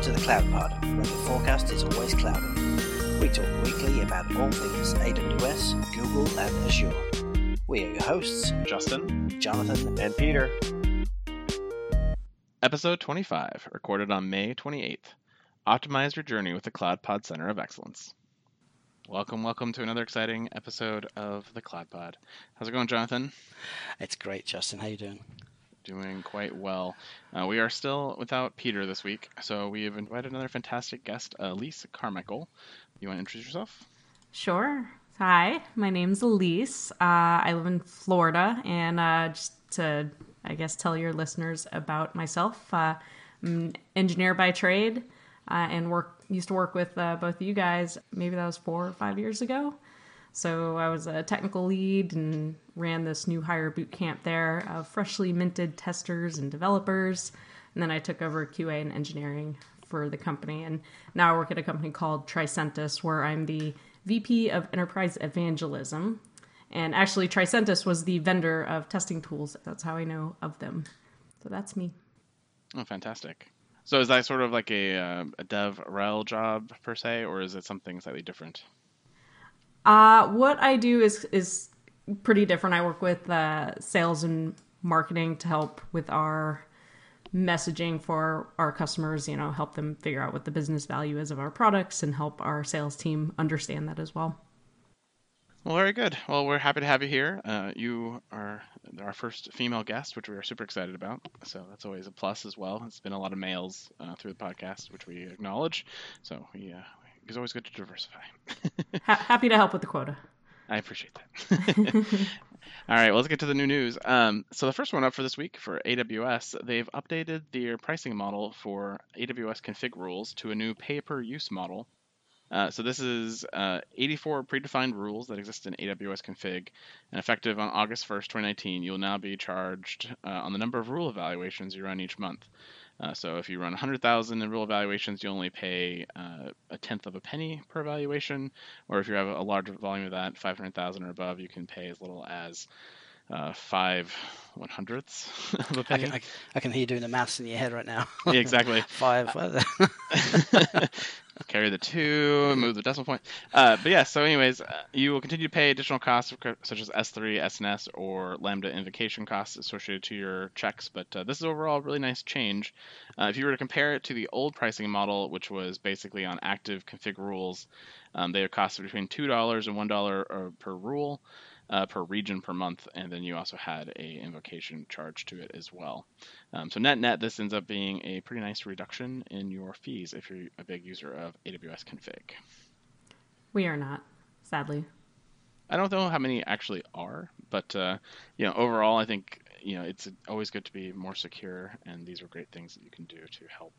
Welcome to the Cloud Pod, where the forecast is always cloudy. We talk weekly about all things AWS, Google, and Azure. We are your hosts, Justin, Jonathan, and Peter. Episode 25, recorded on May 28th. Optimize your journey with the Cloud Pod Center of Excellence. Welcome, welcome to another exciting episode of the Cloud Pod. How's it going, Jonathan? It's great, Justin. How you doing? Doing quite well. Uh, we are still without Peter this week, so we have invited another fantastic guest, Elise Carmichael. You want to introduce yourself? Sure. Hi, my name's Elise. Uh, I live in Florida, and uh, just to, I guess, tell your listeners about myself, uh, I'm engineer by trade, uh, and work used to work with uh, both of you guys. Maybe that was four or five years ago. So I was a technical lead and ran this new hire boot camp there of freshly minted testers and developers. And then I took over QA and engineering for the company. And now I work at a company called Tricentis, where I'm the VP of Enterprise Evangelism. And actually, Tricentis was the vendor of testing tools. That's how I know of them. So that's me. Oh, fantastic. So is that sort of like a, uh, a dev rel job per se, or is it something slightly different? Uh, what I do is is pretty different. I work with uh, sales and marketing to help with our messaging for our customers. You know, help them figure out what the business value is of our products and help our sales team understand that as well. Well, very good. Well, we're happy to have you here. Uh, you are our first female guest, which we are super excited about. So that's always a plus as well. It's been a lot of males uh, through the podcast, which we acknowledge. So we uh, it's always good to diversify. ha- happy to help with the quota. I appreciate that. All right, well, let's get to the new news. Um, so the first one up for this week for AWS, they've updated their pricing model for AWS config rules to a new pay-per-use model. Uh, so this is uh, 84 predefined rules that exist in AWS config, and effective on August 1st, 2019, you'll now be charged uh, on the number of rule evaluations you run each month. Uh, so if you run 100,000 in rule evaluations, you only pay uh, a tenth of a penny per evaluation. Or if you have a larger volume of that, 500,000 or above, you can pay as little as uh, five one hundredths of a penny. I can, I, I can, hear you doing the maths in your head right now. yeah, exactly. five. carry the two, move the decimal point. Uh, but yeah, so anyways, uh, you will continue to pay additional costs such as S3, SNS, or Lambda invocation costs associated to your checks. But uh, this is overall a really nice change. Uh, if you were to compare it to the old pricing model, which was basically on active config rules, um, they cost between two dollars and one dollar uh, per rule uh, per region per month, and then you also had a invocation charge to it as well. Um, so net net, this ends up being a pretty nice reduction in your fees if you're a big user of AWS config. We are not, sadly. I don't know how many actually are, but uh, you know, overall, I think you know it's always good to be more secure, and these are great things that you can do to help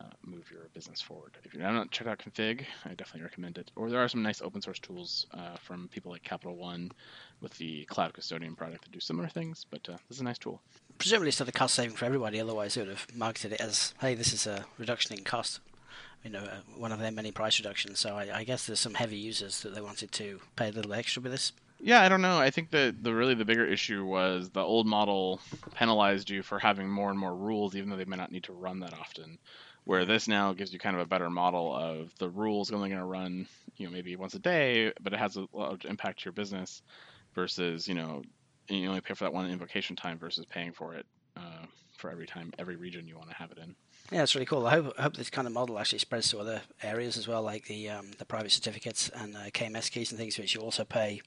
uh, move your business forward. If you haven't checked out Config, I definitely recommend it. Or there are some nice open source tools uh, from people like Capital One with the Cloud Custodian product that do similar things, but uh, this is a nice tool. Presumably, it's not a cost saving for everybody. Otherwise, they would have marketed it as, "Hey, this is a reduction in cost." You know, uh, one of their many price reductions. So I, I guess there's some heavy users that they wanted to pay a little extra with this. Yeah, I don't know. I think that the really the bigger issue was the old model penalized you for having more and more rules, even though they may not need to run that often. Where this now gives you kind of a better model of the rules only going to run, you know, maybe once a day, but it has a large impact to your business versus, you know, you only pay for that one invocation time versus paying for it uh, for every time, every region you want to have it in. Yeah, it's really cool. I hope, I hope this kind of model actually spreads to other areas as well, like the um, the private certificates and uh, KMS keys and things, which you also pay,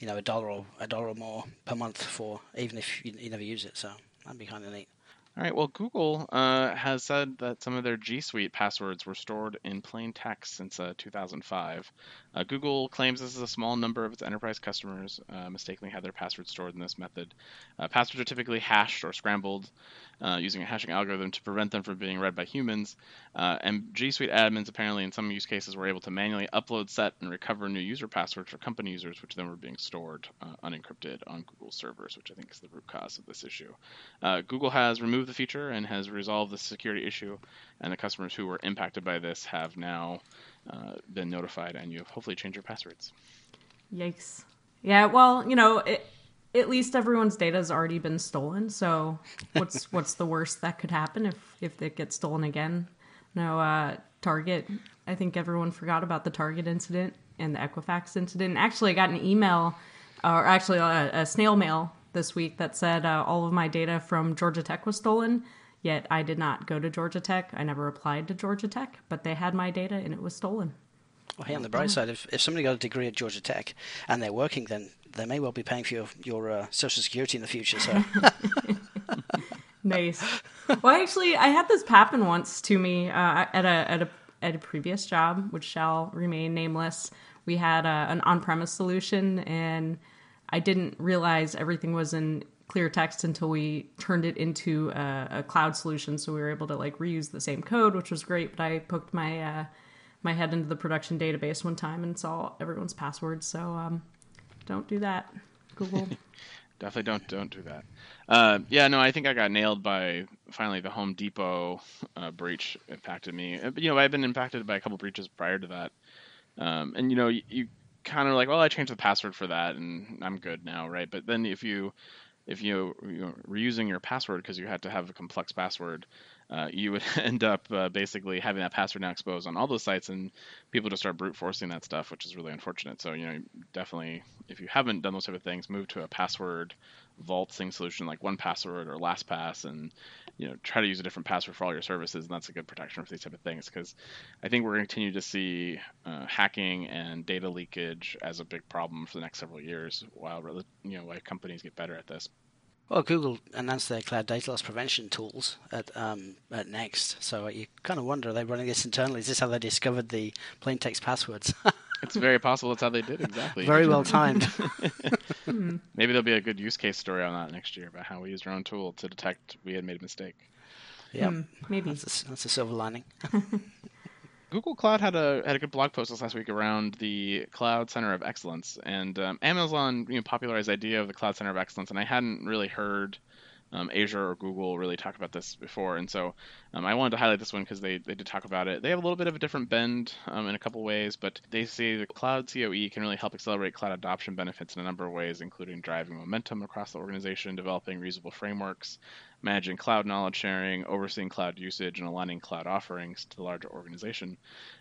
you know, a dollar or a dollar or more per month for, even if you, you never use it. So that'd be kind of neat. All right. Well, Google uh, has said that some of their G Suite passwords were stored in plain text since uh, 2005. Uh, Google claims this is a small number of its enterprise customers uh, mistakenly had their passwords stored in this method. Uh, passwords are typically hashed or scrambled uh, using a hashing algorithm to prevent them from being read by humans. and G Suite admins apparently, in some use cases, were able to manually upload, set, and recover new user passwords for company users, which then were being stored unencrypted on Google servers, which I think is the root cause of this issue. Google has removed the feature and has resolved the security issue, and the customers who were impacted by this have now uh, been notified, and you have hopefully changed your passwords. Yikes! Yeah, well, you know, it, at least everyone's data has already been stolen. So, what's what's the worst that could happen if if it gets stolen again? No, uh, Target. I think everyone forgot about the Target incident and the Equifax incident. Actually, I got an email, or actually a, a snail mail this week that said uh, all of my data from Georgia Tech was stolen. Yet I did not go to Georgia Tech. I never applied to Georgia Tech, but they had my data and it was stolen. Well, hey, on the bright side, if, if somebody got a degree at Georgia Tech and they're working, then they may well be paying for your your uh, social security in the future. So nice. Well, actually, I had this happen once to me uh, at a at a at a previous job, which shall remain nameless. We had a, an on-premise solution, and I didn't realize everything was in clear text until we turned it into a, a, cloud solution. So we were able to like reuse the same code, which was great. But I poked my uh, my head into the production database one time and saw everyone's passwords. So um, don't do that, Google. Definitely don't don't do that. Uh, yeah, no, I think I got nailed by finally the Home Depot uh, breach impacted me. Uh, but you know, I've been impacted by a couple breaches prior to that, um, and you know, you, you kind of like, well, I changed the password for that, and I'm good now, right? But then if you if you, you were using your password because you had to have a complex password, uh, you would end up uh, basically having that password now exposed on all those sites, and people just start brute forcing that stuff, which is really unfortunate. So you know, definitely, if you haven't done those type of things, move to a password vaulting solution like 1Password or LastPass, and you know, try to use a different password for all your services, and that's a good protection for these type of things. Because I think we're going to continue to see uh, hacking and data leakage as a big problem for the next several years, while you know, while companies get better at this. Well, Google announced their cloud data loss prevention tools at um, at Next, so you kind of wonder are they running this internally? Is this how they discovered the plain text passwords? it's very possible that's how they did exactly. Very well timed. Maybe there'll be a good use case story on that next year about how we used our own tool to detect we had made a mistake. Yeah, mm, maybe that's a, that's a silver lining. Google Cloud had a had a good blog post this last week around the Cloud Center of Excellence, and um, Amazon you know, popularized the idea of the Cloud Center of Excellence, and I hadn't really heard um, Azure or Google really talk about this before, and so um, I wanted to highlight this one because they, they did talk about it. They have a little bit of a different bend um, in a couple ways, but they say the Cloud COE can really help accelerate cloud adoption benefits in a number of ways, including driving momentum across the organization, developing reusable frameworks, managing cloud knowledge sharing, overseeing cloud usage, and aligning cloud offerings to the larger organization.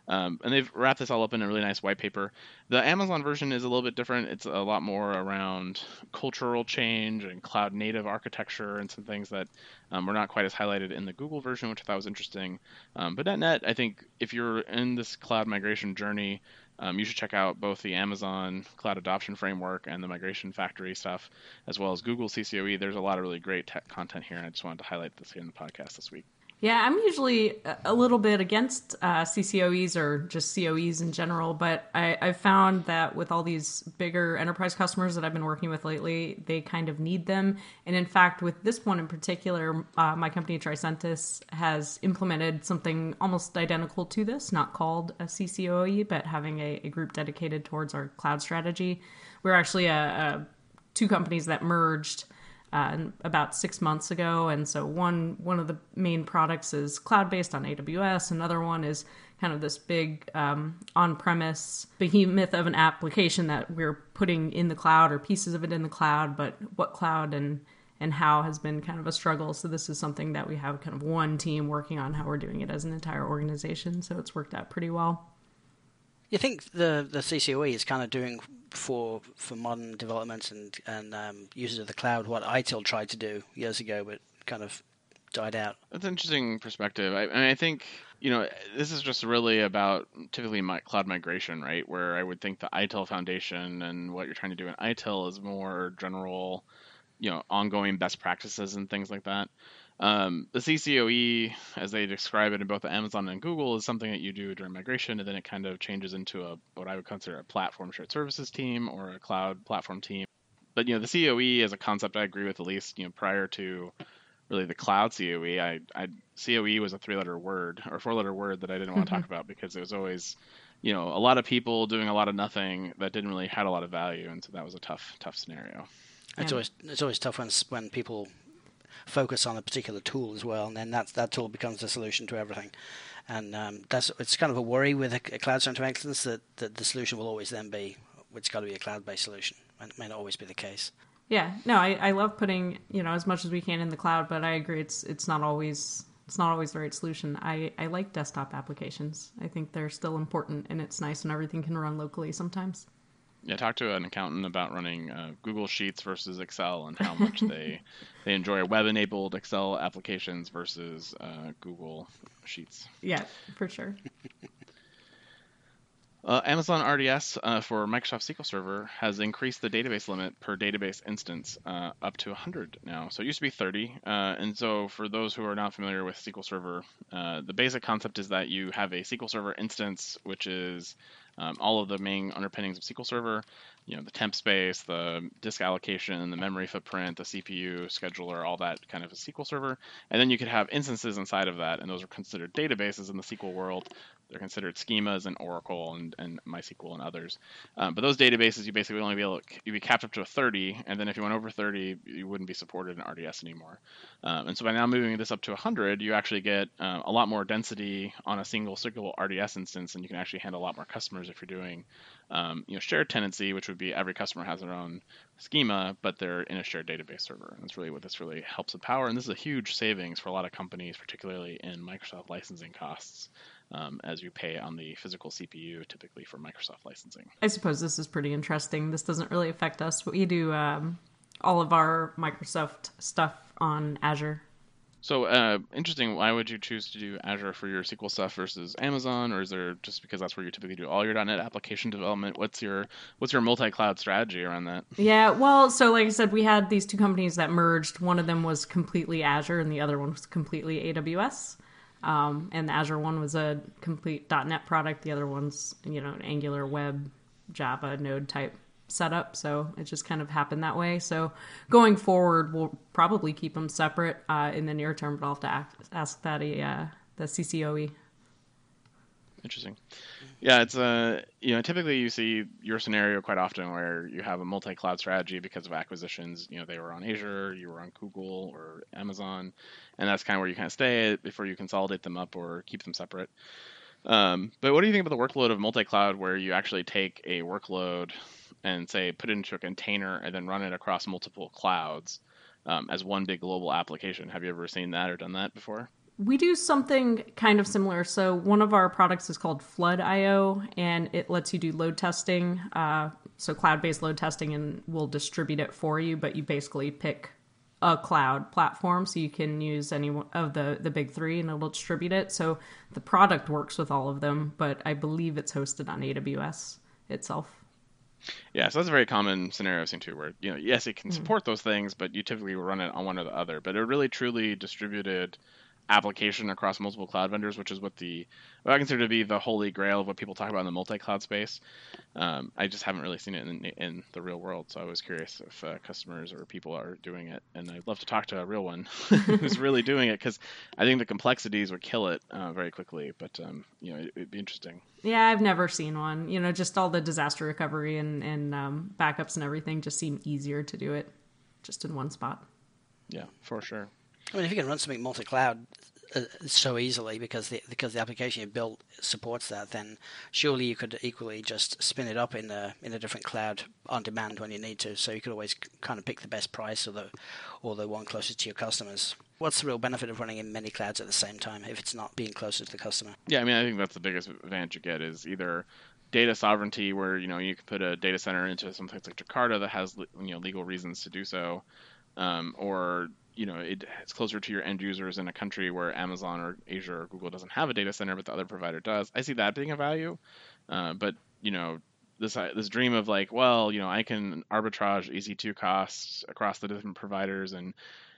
Um, and they've wrapped this all up in a really nice white paper. The Amazon version is a little bit different. It's a lot more around cultural change and cloud native architecture and some things that um, were not quite as highlighted in the Google version, which I thought was interesting. Um, but at net, I think if you're in this cloud migration journey, um, you should check out both the Amazon Cloud Adoption Framework and the Migration Factory stuff, as well as Google CCOE. There's a lot of really great tech content here, and I just wanted to highlight this here in the podcast this week. Yeah, I'm usually a little bit against uh, CCOEs or just COEs in general, but I, I've found that with all these bigger enterprise customers that I've been working with lately, they kind of need them. And in fact, with this one in particular, uh, my company Tricentis has implemented something almost identical to this, not called a CCOE, but having a, a group dedicated towards our cloud strategy. We're actually a, a two companies that merged uh, about six months ago. And so one one of the main products is cloud based on AWS. Another one is kind of this big um, on premise behemoth of an application that we're putting in the cloud or pieces of it in the cloud. But what cloud and and how has been kind of a struggle. So this is something that we have kind of one team working on how we're doing it as an entire organization. So it's worked out pretty well. You think the the CCOE is kind of doing for for modern developments and and um, users of the cloud what ITIL tried to do years ago, but kind of died out. That's an interesting perspective. I, I mean, I think you know this is just really about typically my cloud migration, right? Where I would think the ITIL foundation and what you're trying to do in ITIL is more general, you know, ongoing best practices and things like that. Um, the CCOE, as they describe it in both Amazon and Google, is something that you do during migration, and then it kind of changes into a what I would consider a platform shared services team or a cloud platform team. But you know, the COE as a concept, I agree with at least you know prior to really the cloud COE, I, I COE was a three-letter word or four-letter word that I didn't want to talk mm-hmm. about because it was always you know a lot of people doing a lot of nothing that didn't really had a lot of value, and so that was a tough tough scenario. It's always it's always tough when when people focus on a particular tool as well, and then that that tool becomes the solution to everything. And um, that's it's kind of a worry with a, a cloud center of excellence that, that the solution will always then be it's got to be a cloud based solution. It may not always be the case. Yeah, no, I, I love putting you know as much as we can in the cloud, but I agree it's it's not always it's not always the right solution. I, I like desktop applications. I think they're still important and it's nice when everything can run locally sometimes. Yeah, talk to an accountant about running uh, Google Sheets versus Excel and how much they they enjoy web-enabled Excel applications versus uh, Google Sheets. Yeah, for sure. Uh, Amazon RDS uh, for Microsoft SQL Server has increased the database limit per database instance uh, up to 100 now. So it used to be 30. Uh, and so for those who are not familiar with SQL Server, uh, the basic concept is that you have a SQL Server instance, which is um, all of the main underpinnings of SQL Server, you know, the temp space, the disk allocation, the memory footprint, the CPU, scheduler, all that kind of a SQL Server. And then you could have instances inside of that, and those are considered databases in the SQL world. They're considered schemas and Oracle and, and MySQL and others. Um, but those databases, you basically only be able to, you'd be capped up to a 30, and then if you went over 30, you wouldn't be supported in RDS anymore. Um, and so by now moving this up to 100, you actually get uh, a lot more density on a single SQL RDS instance, and you can actually handle a lot more customers if you're doing um, you know, shared tenancy, which would be every customer has their own schema, but they're in a shared database server. And that's really what this really helps with power. And this is a huge savings for a lot of companies, particularly in Microsoft licensing costs um, as you pay on the physical CPU, typically for Microsoft licensing. I suppose this is pretty interesting. This doesn't really affect us, we do um, all of our Microsoft stuff on Azure. So uh, interesting. Why would you choose to do Azure for your SQL stuff versus Amazon, or is there just because that's where you typically do all your .NET application development? What's your what's your multi-cloud strategy around that? Yeah, well, so like I said, we had these two companies that merged. One of them was completely Azure, and the other one was completely AWS. Um, and the Azure one was a complete .NET product. The other one's you know an Angular web Java node type setup. So it just kind of happened that way. So going forward, we'll probably keep them separate uh, in the near term, but I'll have to ask, ask that uh, the CCOE. Interesting. Yeah, it's a uh, you know typically you see your scenario quite often where you have a multi-cloud strategy because of acquisitions. You know they were on Azure, you were on Google or Amazon, and that's kind of where you kind of stay before you consolidate them up or keep them separate. Um, but what do you think about the workload of multi-cloud where you actually take a workload and say put it into a container and then run it across multiple clouds um, as one big global application? Have you ever seen that or done that before? We do something kind of similar. So one of our products is called Flood.io, and it lets you do load testing. Uh, so cloud-based load testing, and we'll distribute it for you. But you basically pick a cloud platform, so you can use any of the the big three, and it'll distribute it. So the product works with all of them, but I believe it's hosted on AWS itself. Yeah, so that's a very common scenario I've seen too, where you know, yes, it can mm-hmm. support mm-hmm. those things, but you typically run it on one or the other. But a really truly distributed application across multiple cloud vendors, which is what the what I consider to be the holy grail of what people talk about in the multi-cloud space. Um, I just haven't really seen it in, in, the real world, so I was curious if uh, customers or people are doing it, and I'd love to talk to a real one who's really doing it because I think the complexities would kill it uh, very quickly. But um, you know, it, would be interesting. Yeah, I've never seen one. You know, just all the disaster recovery and and um, backups and everything just seem easier to do it just in one spot. Yeah, for sure. I mean, if you can run something multi-cloud uh, so easily because the because the application you built supports that, then surely you could equally just spin it up in a in a different cloud on demand when you need to. So you could always kind of pick the best price or the or the one closest to your customers. What's the real benefit of running in many clouds at the same time if it's not being closer to the customer? Yeah, I mean, I think that's the biggest advantage you get is either data sovereignty, where you know you can put a data center into something like Jakarta that has you know legal reasons to do so, um, or you know it, it's closer to your end users in a country where Amazon or Azure or Google doesn't have a data center, but the other provider does. I see that being a value, uh, but you know this uh, this dream of like, well, you know, I can arbitrage EC2 costs across the different providers and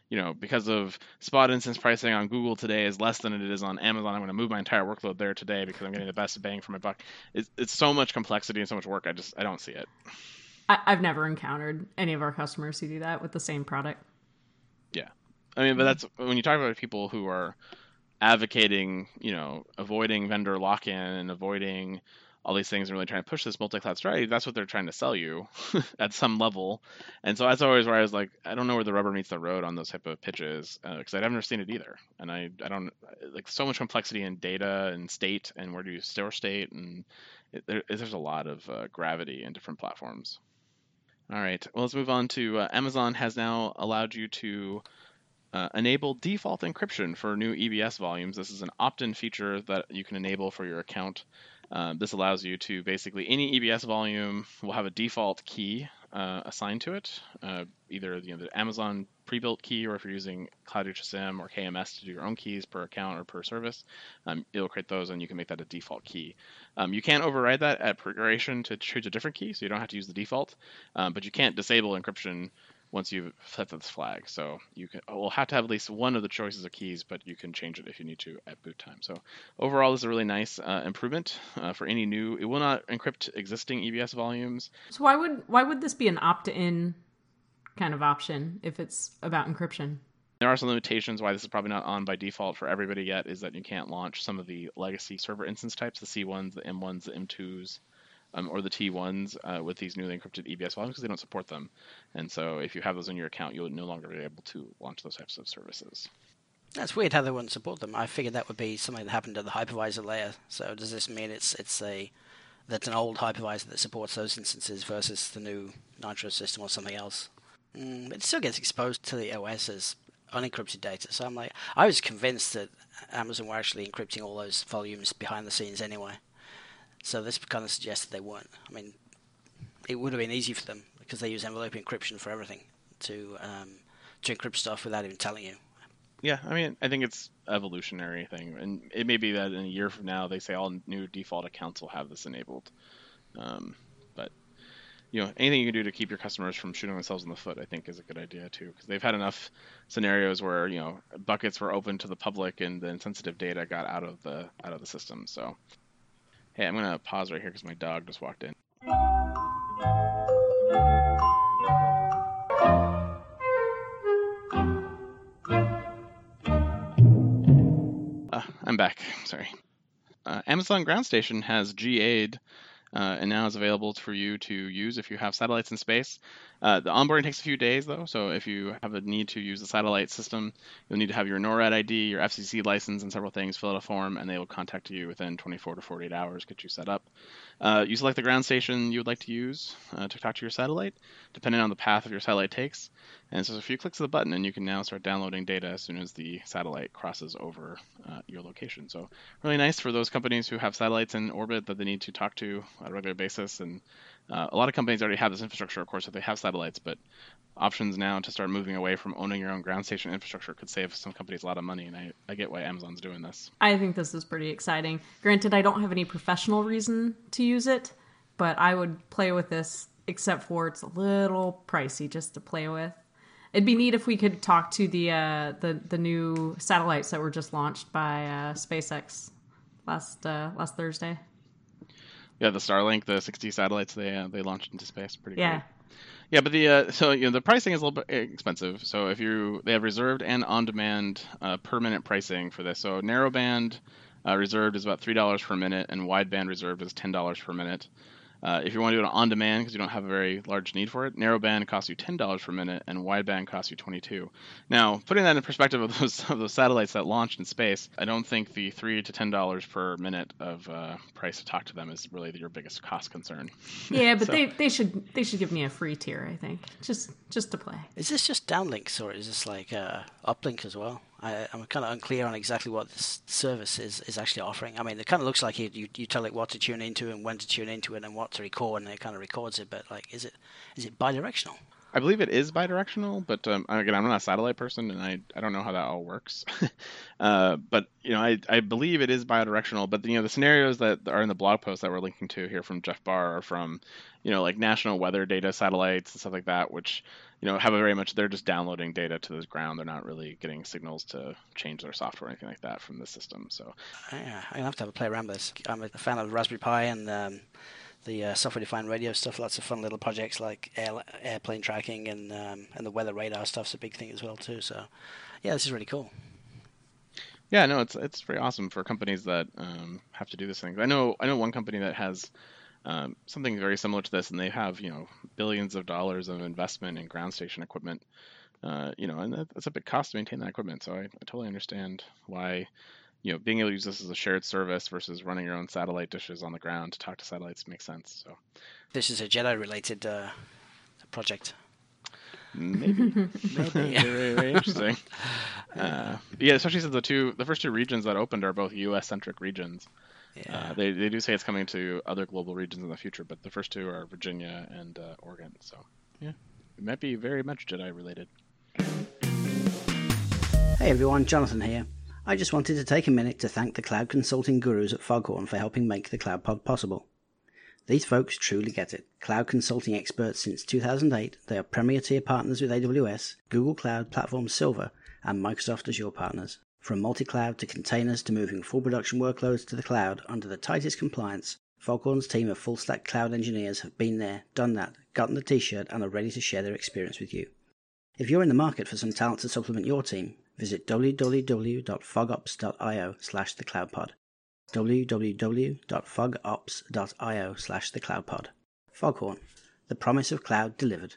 you know, because of spot instance pricing on Google today is less than it is on Amazon, I'm going to move my entire workload there today because I'm getting the best bang for my buck. It's, it's so much complexity and so much work. I just I don't see it. I, have never encountered any of our customers who do that with the same product. I mean, but that's when you talk about people who are advocating, you know, avoiding vendor lock-in and avoiding all these things and really trying to push this multi-cloud strategy. That's what they're trying to sell you at some level. And so that's always where I was like, I don't know where the rubber meets the road on those type of pitches because uh, I've never seen it either. And I, I don't like so much complexity in data and state and where do you store state and it, there, there's a lot of uh, gravity in different platforms. All right. Well, let's move on to uh, Amazon has now allowed you to Uh, enable default encryption for new EBS volumes. This is an opt-in feature that you can enable for your account. Uh, this allows you to basically any EBS volume will have a default key uh, assigned to it, uh, either you know, the Amazon pre-built key, or if you're using Cloud HSM or KMS to do your own keys per account or per service, um, it'll create those, and you can make that a default key. Um, you can override that at progression to choose a different key, so you don't have to use the default, um, but you can't disable encryption once you've set this flag. So you can will have to have at least one of the choices of keys, but you can change it if you need to at boot time. So overall, this is a really nice uh, improvement uh, for any new. It will not encrypt existing EBS volumes. So why would why would this be an opt-in kind of option if it's about encryption? There are some limitations why this is probably not on by default for everybody yet. Is that you can't launch some of the legacy server instance types, the C1s, the M1s, the M2s um, or the T1s uh, with these newly encrypted EBS volumes because they don't support them. And so if you have those in your account, you'll no longer be able to launch those types of services. That's weird how they wouldn't support them. I figured that would be something that happened at the hypervisor layer. So does this mean it's it's a that's an old hypervisor that supports those instances versus the new Nitro system or something else? Mm, it still gets exposed to the OS as unencrypted data. So I'm like, I was convinced that Amazon were actually encrypting all those volumes behind the scenes anyway. So this kind of suggests that they weren't. I mean, it would have been easy for them because they use envelope encryption for everything to um, to encrypt stuff without even telling you. Yeah, I mean, I think it's evolutionary thing, and it may be that in a year from now they say all new default accounts will have this enabled. Um, but you know, anything you can do to keep your customers from shooting themselves in the foot, I think, is a good idea too, because they've had enough scenarios where you know buckets were open to the public and then sensitive data got out of the out of the system. So Hey, I'm gonna pause right here because my dog just walked in. Uh, I'm back. Sorry. Uh, Amazon Ground Station has GA'd uh, and now is available for you to use if you have satellites in space. Uh, the onboarding takes a few days though, so if you have a need to use the satellite system, you'll need to have your NORAD ID, your FCC license, and several things. Fill out a form, and they will contact you within 24 to 48 hours, get you set up. Uh, you select the ground station you would like to use uh, to talk to your satellite, depending on the path of your satellite takes. And so a few clicks of the button, and you can now start downloading data as soon as the satellite crosses over uh, your location. So really nice for those companies who have satellites in orbit that they need to talk to on a regular basis. And uh, a lot of companies already have this infrastructure, of course, if they have satellites, but options now to start moving away from owning your own ground station infrastructure could save some companies a lot of money. And I, I get why Amazon's doing this. I think this is pretty exciting. Granted, I don't have any professional reason to use it, but I would play with this, except for it's a little pricey just to play with. It'd be neat if we could talk to the uh, the the new satellites that were just launched by uh, SpaceX last uh, last Thursday. Yeah, the Starlink, the 60 satellites they uh, they launched into space, pretty yeah. Great. Yeah, but the uh, so you know the pricing is a little bit expensive. So if you they have reserved and on demand uh, per minute pricing for this. So narrowband uh, reserved is about three dollars per minute, and wideband reserved is ten dollars per minute. Uh, if you want to do it on demand because you don't have a very large need for it, narrowband costs you ten dollars per minute, and wideband costs you twenty two. Now, putting that in perspective of those of those satellites that launched in space, I don't think the three to ten dollars per minute of uh, price to talk to them is really your biggest cost concern. Yeah, but so. they, they should they should give me a free tier. I think just just to play. Is this just downlinks or is this like uh, uplink as well? I, am kind of unclear on exactly what this service is, is actually offering. I mean, it kind of looks like you, you, you tell it what to tune into and when to tune into it and what to record, and it kind of records it. But like, is it is it bidirectional? I believe it is bidirectional, but um, again, I'm not a satellite person, and I, I don't know how that all works. uh, but you know, I, I believe it is bidirectional. But you know, the scenarios that are in the blog post that we're linking to here from Jeff Barr are from, you know, like national weather data satellites and stuff like that, which you know have a very much they're just downloading data to the ground. They're not really getting signals to change their software or anything like that from the system. So yeah, I'm gonna have to have a play around with this. I'm a fan of Raspberry Pi and. Um, the uh, software-defined radio stuff. Lots of fun little projects like air, airplane tracking and um, and the weather radar stuff's a big thing as well too. So, yeah, this is really cool. Yeah, no, it's it's pretty awesome for companies that um, have to do this thing. I know I know one company that has um, something very similar to this, and they have you know billions of dollars of investment in ground station equipment. Uh, you know, and that's a big cost to maintain that equipment. So I, I totally understand why you know, being able to use this as a shared service versus running your own satellite dishes on the ground to talk to satellites makes sense. So, this is a Jedi related uh, project. Maybe. Maybe. interesting. Uh, yeah, especially since the two, the first two regions that opened are both U.S. centric regions. Yeah. Uh, they they do say it's coming to other global regions in the future, but the first two are Virginia and uh, Oregon. So yeah, it might be very much Jedi related. Hey everyone, Jonathan here. I just wanted to take a minute to thank the cloud consulting gurus at Foghorn for helping make the Cloud Pod possible. These folks truly get it. Cloud consulting experts since 2008, they are premier tier partners with AWS, Google Cloud Platform Silver, and Microsoft Azure partners. From multi-cloud to containers to moving full production workloads to the cloud under the tightest compliance, Foghorn's team of full stack cloud engineers have been there, done that, gotten the t-shirt, and are ready to share their experience with you. If you're in the market for some talent to supplement your team, visit www.fogops.io slash the thecloudpod. www.fogops.io slash the thecloudpod. Foghorn, the promise of cloud delivered.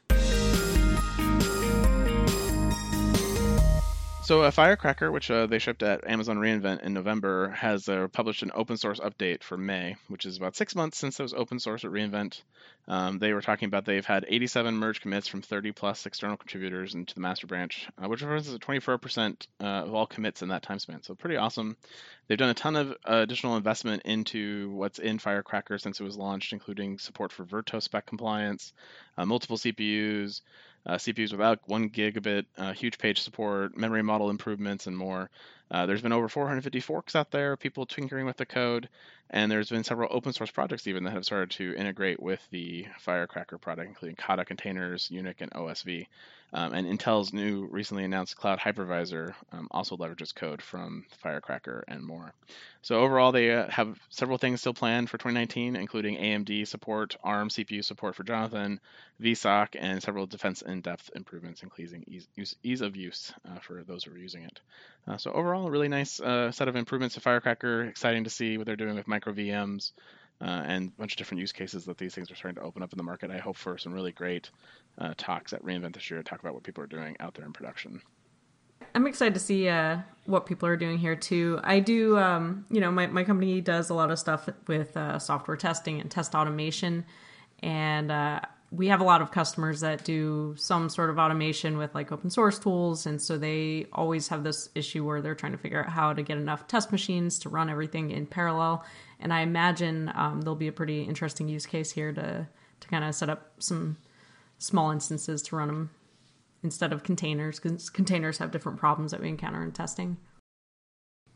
So, uh, Firecracker, which uh, they shipped at Amazon reInvent in November, has uh, published an open source update for May, which is about six months since it was open source at reInvent. Um, they were talking about they've had 87 merge commits from 30 plus external contributors into the master branch, uh, which represents 24% uh, of all commits in that time span. So, pretty awesome. They've done a ton of additional investment into what's in Firecracker since it was launched, including support for Virtio spec compliance, multiple CPUs uh, CPUs without one gigabit, uh, huge page support, memory model improvements, and more. Uh, there's been over 450 forks out there, people tinkering with the code, and there's been several open source projects even that have started to integrate with the Firecracker product, including Kata containers, UniK, and OSV. Um, and Intel's new recently announced cloud hypervisor um, also leverages code from Firecracker and more. So overall, they uh, have several things still planned for 2019, including AMD support, ARM CPU support for Jonathan, vsock, and several defense in-depth improvements, including ease, ease of use uh, for those who are using it. Uh, so overall, a really nice uh, set of improvements to Firecracker. Exciting to see what they're doing with micro VMs uh, and a bunch of different use cases that these things are starting to open up in the market. I hope for some really great uh, talks at reInvent this year to talk about what people are doing out there in production. I'm excited to see uh, what people are doing here too. I do, um, you know, my, my company does a lot of stuff with uh, software testing and test automation. And uh, we have a lot of customers that do some sort of automation with like open source tools. And so they always have this issue where they're trying to figure out how to get enough test machines to run everything in parallel. And I imagine um, there'll be a pretty interesting use case here to, to kind of set up some small instances to run them instead of containers because containers have different problems that we encounter in testing.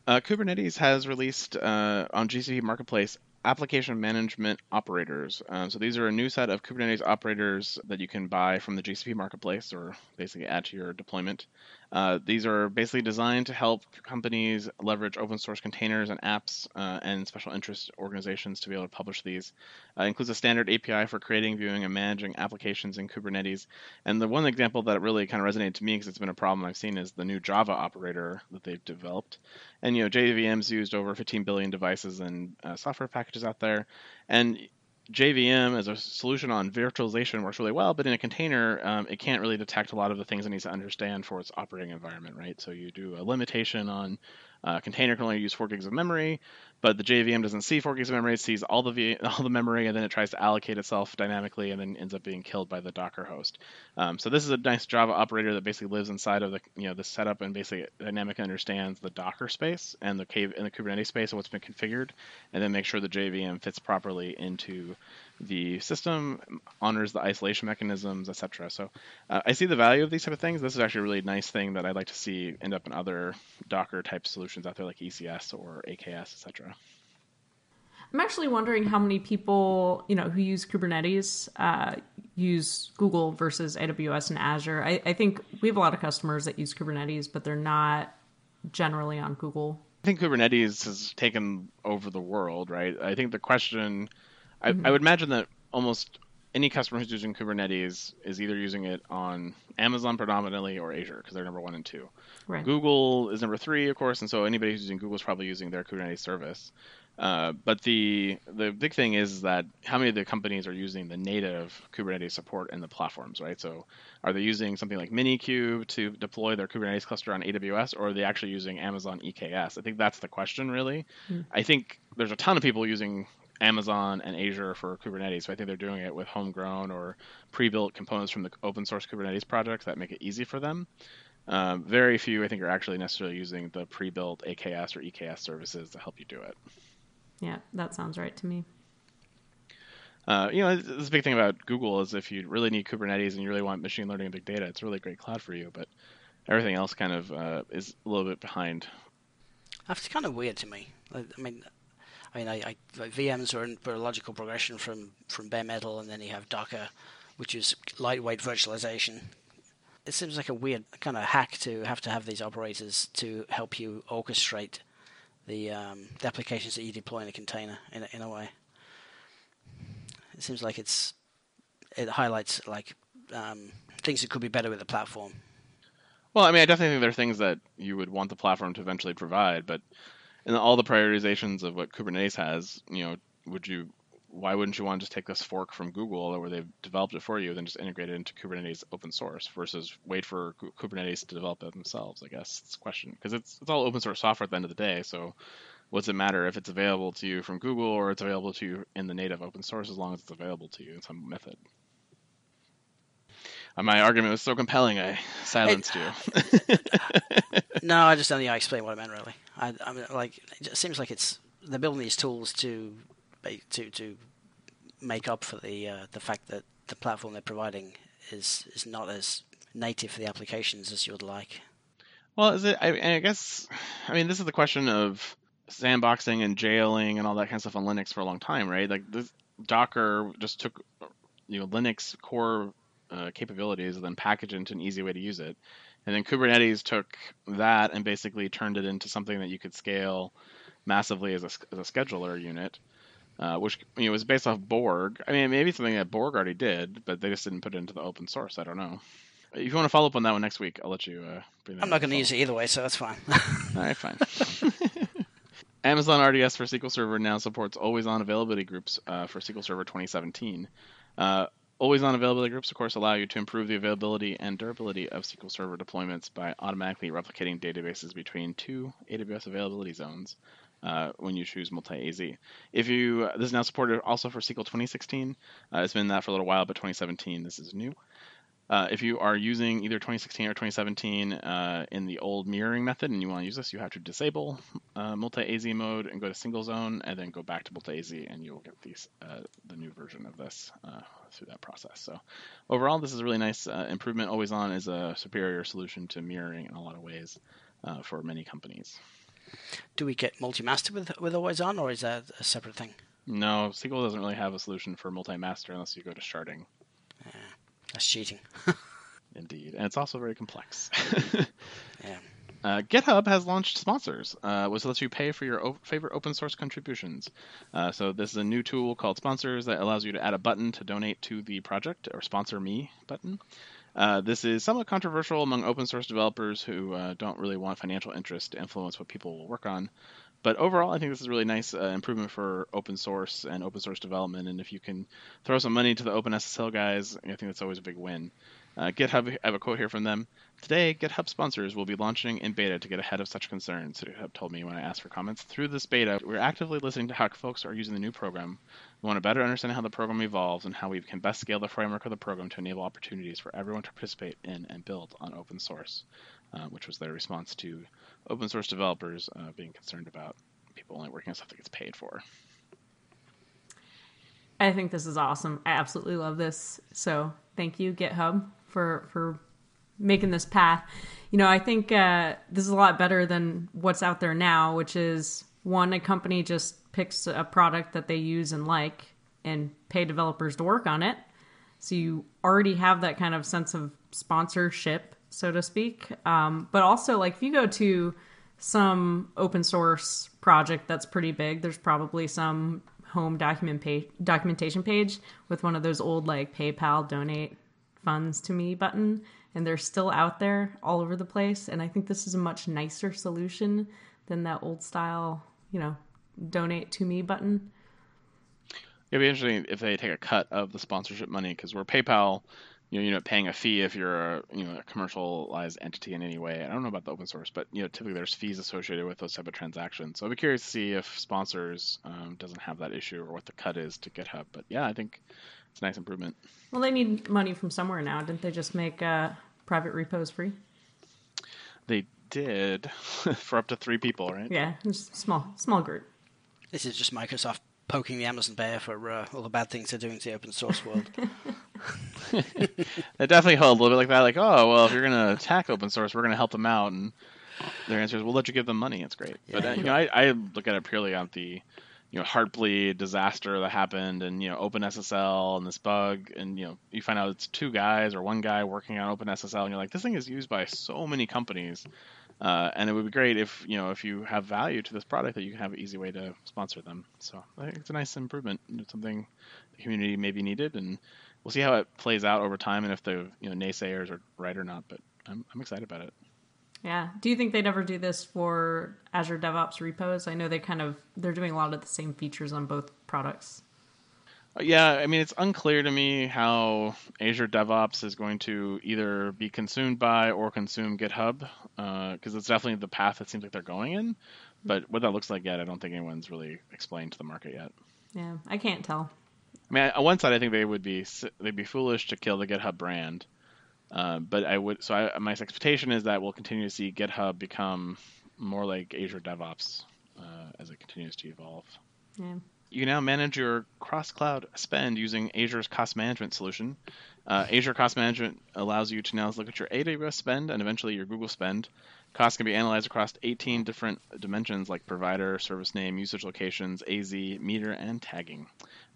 Uh, Kubernetes has released uh, on GCP Marketplace application management operators. Um, so these are a new set of Kubernetes operators that you can buy from the GCP marketplace or basically add to your deployment. Uh, these are basically designed to help companies leverage open source containers and apps uh, and special interest organizations to be able to publish these. Uh, includes a standard API for creating, viewing, and managing applications in Kubernetes. And the one example that really kind of resonated to me because it's been a problem I've seen is the new Java operator that they've developed. And you know, JVM's used over 15 billion devices and uh, software packages out there, and JVM as a solution on virtualization works really well, but in a container, um, it can't really detect a lot of the things it needs to understand for its operating environment, right? So you do a limitation on uh, container can only use four gigs of memory, but the JVM doesn't see four gigs of memory. It sees all the v- all the memory, and then it tries to allocate itself dynamically, and then ends up being killed by the Docker host. Um, so this is a nice Java operator that basically lives inside of the you know the setup and basically dynamically understands the Docker space and the cave and the Kubernetes space and what's been configured, and then make sure the JVM fits properly into the system, honors the isolation mechanisms, etc. So uh, I see the value of these type of things. This is actually a really nice thing that I'd like to see end up in other Docker type solutions out there like ECS or AKS, etc. I'm actually wondering how many people, you know, who use Kubernetes uh, use Google versus AWS and Azure. I, I think we have a lot of customers that use Kubernetes, but they're not generally on Google. I think Kubernetes has taken over the world, right? I think the question, I, mm-hmm. I would imagine that almost any customer who's using Kubernetes is either using it on Amazon predominantly or Azure because they're number one and two. Right. Google is number three, of course, and so anybody who's using Google is probably using their Kubernetes service. Uh, but the the big thing is that how many of the companies are using the native Kubernetes support in the platforms, right? So are they using something like Minikube to deploy their Kubernetes cluster on AWS, or are they actually using Amazon EKS? I think that's the question, really. Mm. I think there's a ton of people using Amazon and Azure for Kubernetes. So I think they're doing it with homegrown or pre-built components from the open source Kubernetes projects that make it easy for them. Um, very few, I think, are actually necessarily using the pre-built AKS or EKS services to help you do it. Yeah, that sounds right to me. Uh, you know, this big thing about Google is if you really need Kubernetes and you really want machine learning and big data, it's a really great cloud for you. But everything else kind of uh, is a little bit behind. That's kind of weird to me. I mean, I mean, I, I like VMs are, in, are a logical progression from from bare metal, and then you have Docker, which is lightweight virtualization. It seems like a weird kind of hack to have to have these operators to help you orchestrate the um, the applications that you deploy in a container in a, in a way. It seems like it's it highlights like um, things that could be better with the platform. Well, I mean, I definitely think there are things that you would want the platform to eventually provide, but in all the prioritizations of what Kubernetes has, you know, would you why wouldn't you want to just take this fork from Google where they've developed it for you, then just integrate it into Kubernetes open source versus wait for Kubernetes to develop it themselves? I guess it's a question because it's it's all open source software at the end of the day. So what's it matter if it's available to you from Google or it's available to you in the native open source as long as it's available to you in some method? Uh, my argument was so compelling, I silenced it, you. no, I just don't think I explained what I meant really. I, I mean, like, it seems like it's they're building these tools to to to make up for the uh, the fact that the platform they're providing is is not as native for the applications as you would like. Well, is it? I, I guess. I mean, this is the question of sandboxing and jailing and all that kind of stuff on Linux for a long time, right? Like this Docker just took you know Linux core uh, capabilities and then packaged it into an easy way to use it. And then Kubernetes took that and basically turned it into something that you could scale massively as a, as a scheduler unit, uh, which you know was based off Borg. I mean, maybe something that Borg already did, but they just didn't put it into the open source. I don't know. If you want to follow up on that one next week, I'll let you. Uh, I'm not going to use it either way, so that's fine. All right, fine. Amazon RDS for SQL Server now supports always-on availability groups uh, for SQL Server 2017. Uh, always-on availability groups, of course, allow you to improve the availability and durability of SQL Server deployments by automatically replicating databases between two AWS availability zones. Uh, when you choose multi-AZ. If you this is now supported also for SQL 2016. Uh, it's been that for a little while, but 2017 this is new. Uh, if you are using either 2016 or 2017 uh, in the old mirroring method and you want to use this, you have to disable uh, multi-AZ mode and go to single zone, and then go back to multi-AZ, and you'll get these uh, the new version of this uh, through that process. So overall, this is a really nice improvement. Always on is a superior solution to mirroring in a lot of ways for many companies. Do we get multi-master with with always on, or is that a separate thing? No, SQL doesn't really have a solution for multi-master unless you go to sharding. Yeah. That's cheating. Indeed, and it's also very complex. yeah. Uh, GitHub has launched sponsors, uh, which lets you pay for your o- favorite open source contributions. Uh, so this is a new tool called Sponsors that allows you to add a button to donate to the project or sponsor me button. Uh, this is somewhat controversial among open source developers who uh, don't really want financial interest to influence what people will work on. But overall, I think this is a really nice uh, improvement for open source and open source development. And if you can throw some money to the OpenSSL guys, I think that's always a big win. Uh, GitHub, I have a quote here from them. Today, GitHub sponsors will be launching in beta to get ahead of such concerns, GitHub told me when I asked for comments. Through this beta, we're actively listening to how folks are using the new program. We want to better understand how the program evolves and how we can best scale the framework of the program to enable opportunities for everyone to participate in and build on open source, uh, which was their response to open source developers uh, being concerned about people only working on stuff that gets paid for. I think this is awesome. I absolutely love this. So thank you, GitHub, for for making this path. You know, I think uh, this is a lot better than what's out there now, which is one a company just picks a product that they use and like and pay developers to work on it. So you already have that kind of sense of sponsorship, so to speak. Um, but also, like if you go to some open source project that's pretty big, there's probably some home document page, documentation page with one of those old like PayPal donate funds to me button and they're still out there all over the place and I think this is a much nicer solution than that old style, you know, donate to me button. It'd be interesting if they take a cut of the sponsorship money because where PayPal you know, you're not paying a fee if you're a you know a commercialized entity in any way. I don't know about the open source, but you know typically there's fees associated with those type of transactions. So I'd be curious to see if sponsors um, doesn't have that issue or what the cut is to GitHub. But yeah, I think it's a nice improvement. Well, they need money from somewhere now. Didn't they just make uh, private repos free? They did for up to three people, right? Yeah, just small small group. This is just Microsoft poking the Amazon bear for uh, all the bad things they're doing to the open source world. They definitely hold a little bit like that. Like, oh well, if you're gonna attack open source, we're gonna help them out, and their answer is, we'll let you give them money. It's great. but Yeah. uh, you know, I, I look at it purely on the you know Heartbleed disaster that happened, and you know OpenSSL and this bug, and you know you find out it's two guys or one guy working on OpenSSL, and you're like, this thing is used by so many companies. Uh, and it would be great if you know if you have value to this product that you can have an easy way to sponsor them. So I think it's a nice improvement. It's something the community maybe needed, and we'll see how it plays out over time and if the you know naysayers are right or not. But I'm I'm excited about it. Yeah. Do you think they'd ever do this for Azure DevOps repos? I know they kind of they're doing a lot of the same features on both products. Uh, Yeah, I mean it's unclear to me how Azure DevOps is going to either be consumed by or consume GitHub because it's definitely the path it seems like they're going in. But what that looks like yet, I don't think anyone's really explained to the market yet. Yeah, I can't tell. I mean, on one side, I think they would be they'd be foolish to kill the GitHub brand, uh, but I would. So I, my expectation is that we'll continue to see GitHub become more like Azure DevOps uh, as it continues to evolve. Yeah. You can now manage your cross-cloud spend using Azure's cost management solution. Uh, Azure Cost Management allows you to now look at your AWS spend and eventually your Google spend. Costs can be analyzed across 18 different dimensions like provider, service name, usage locations, AZ, meter, and tagging.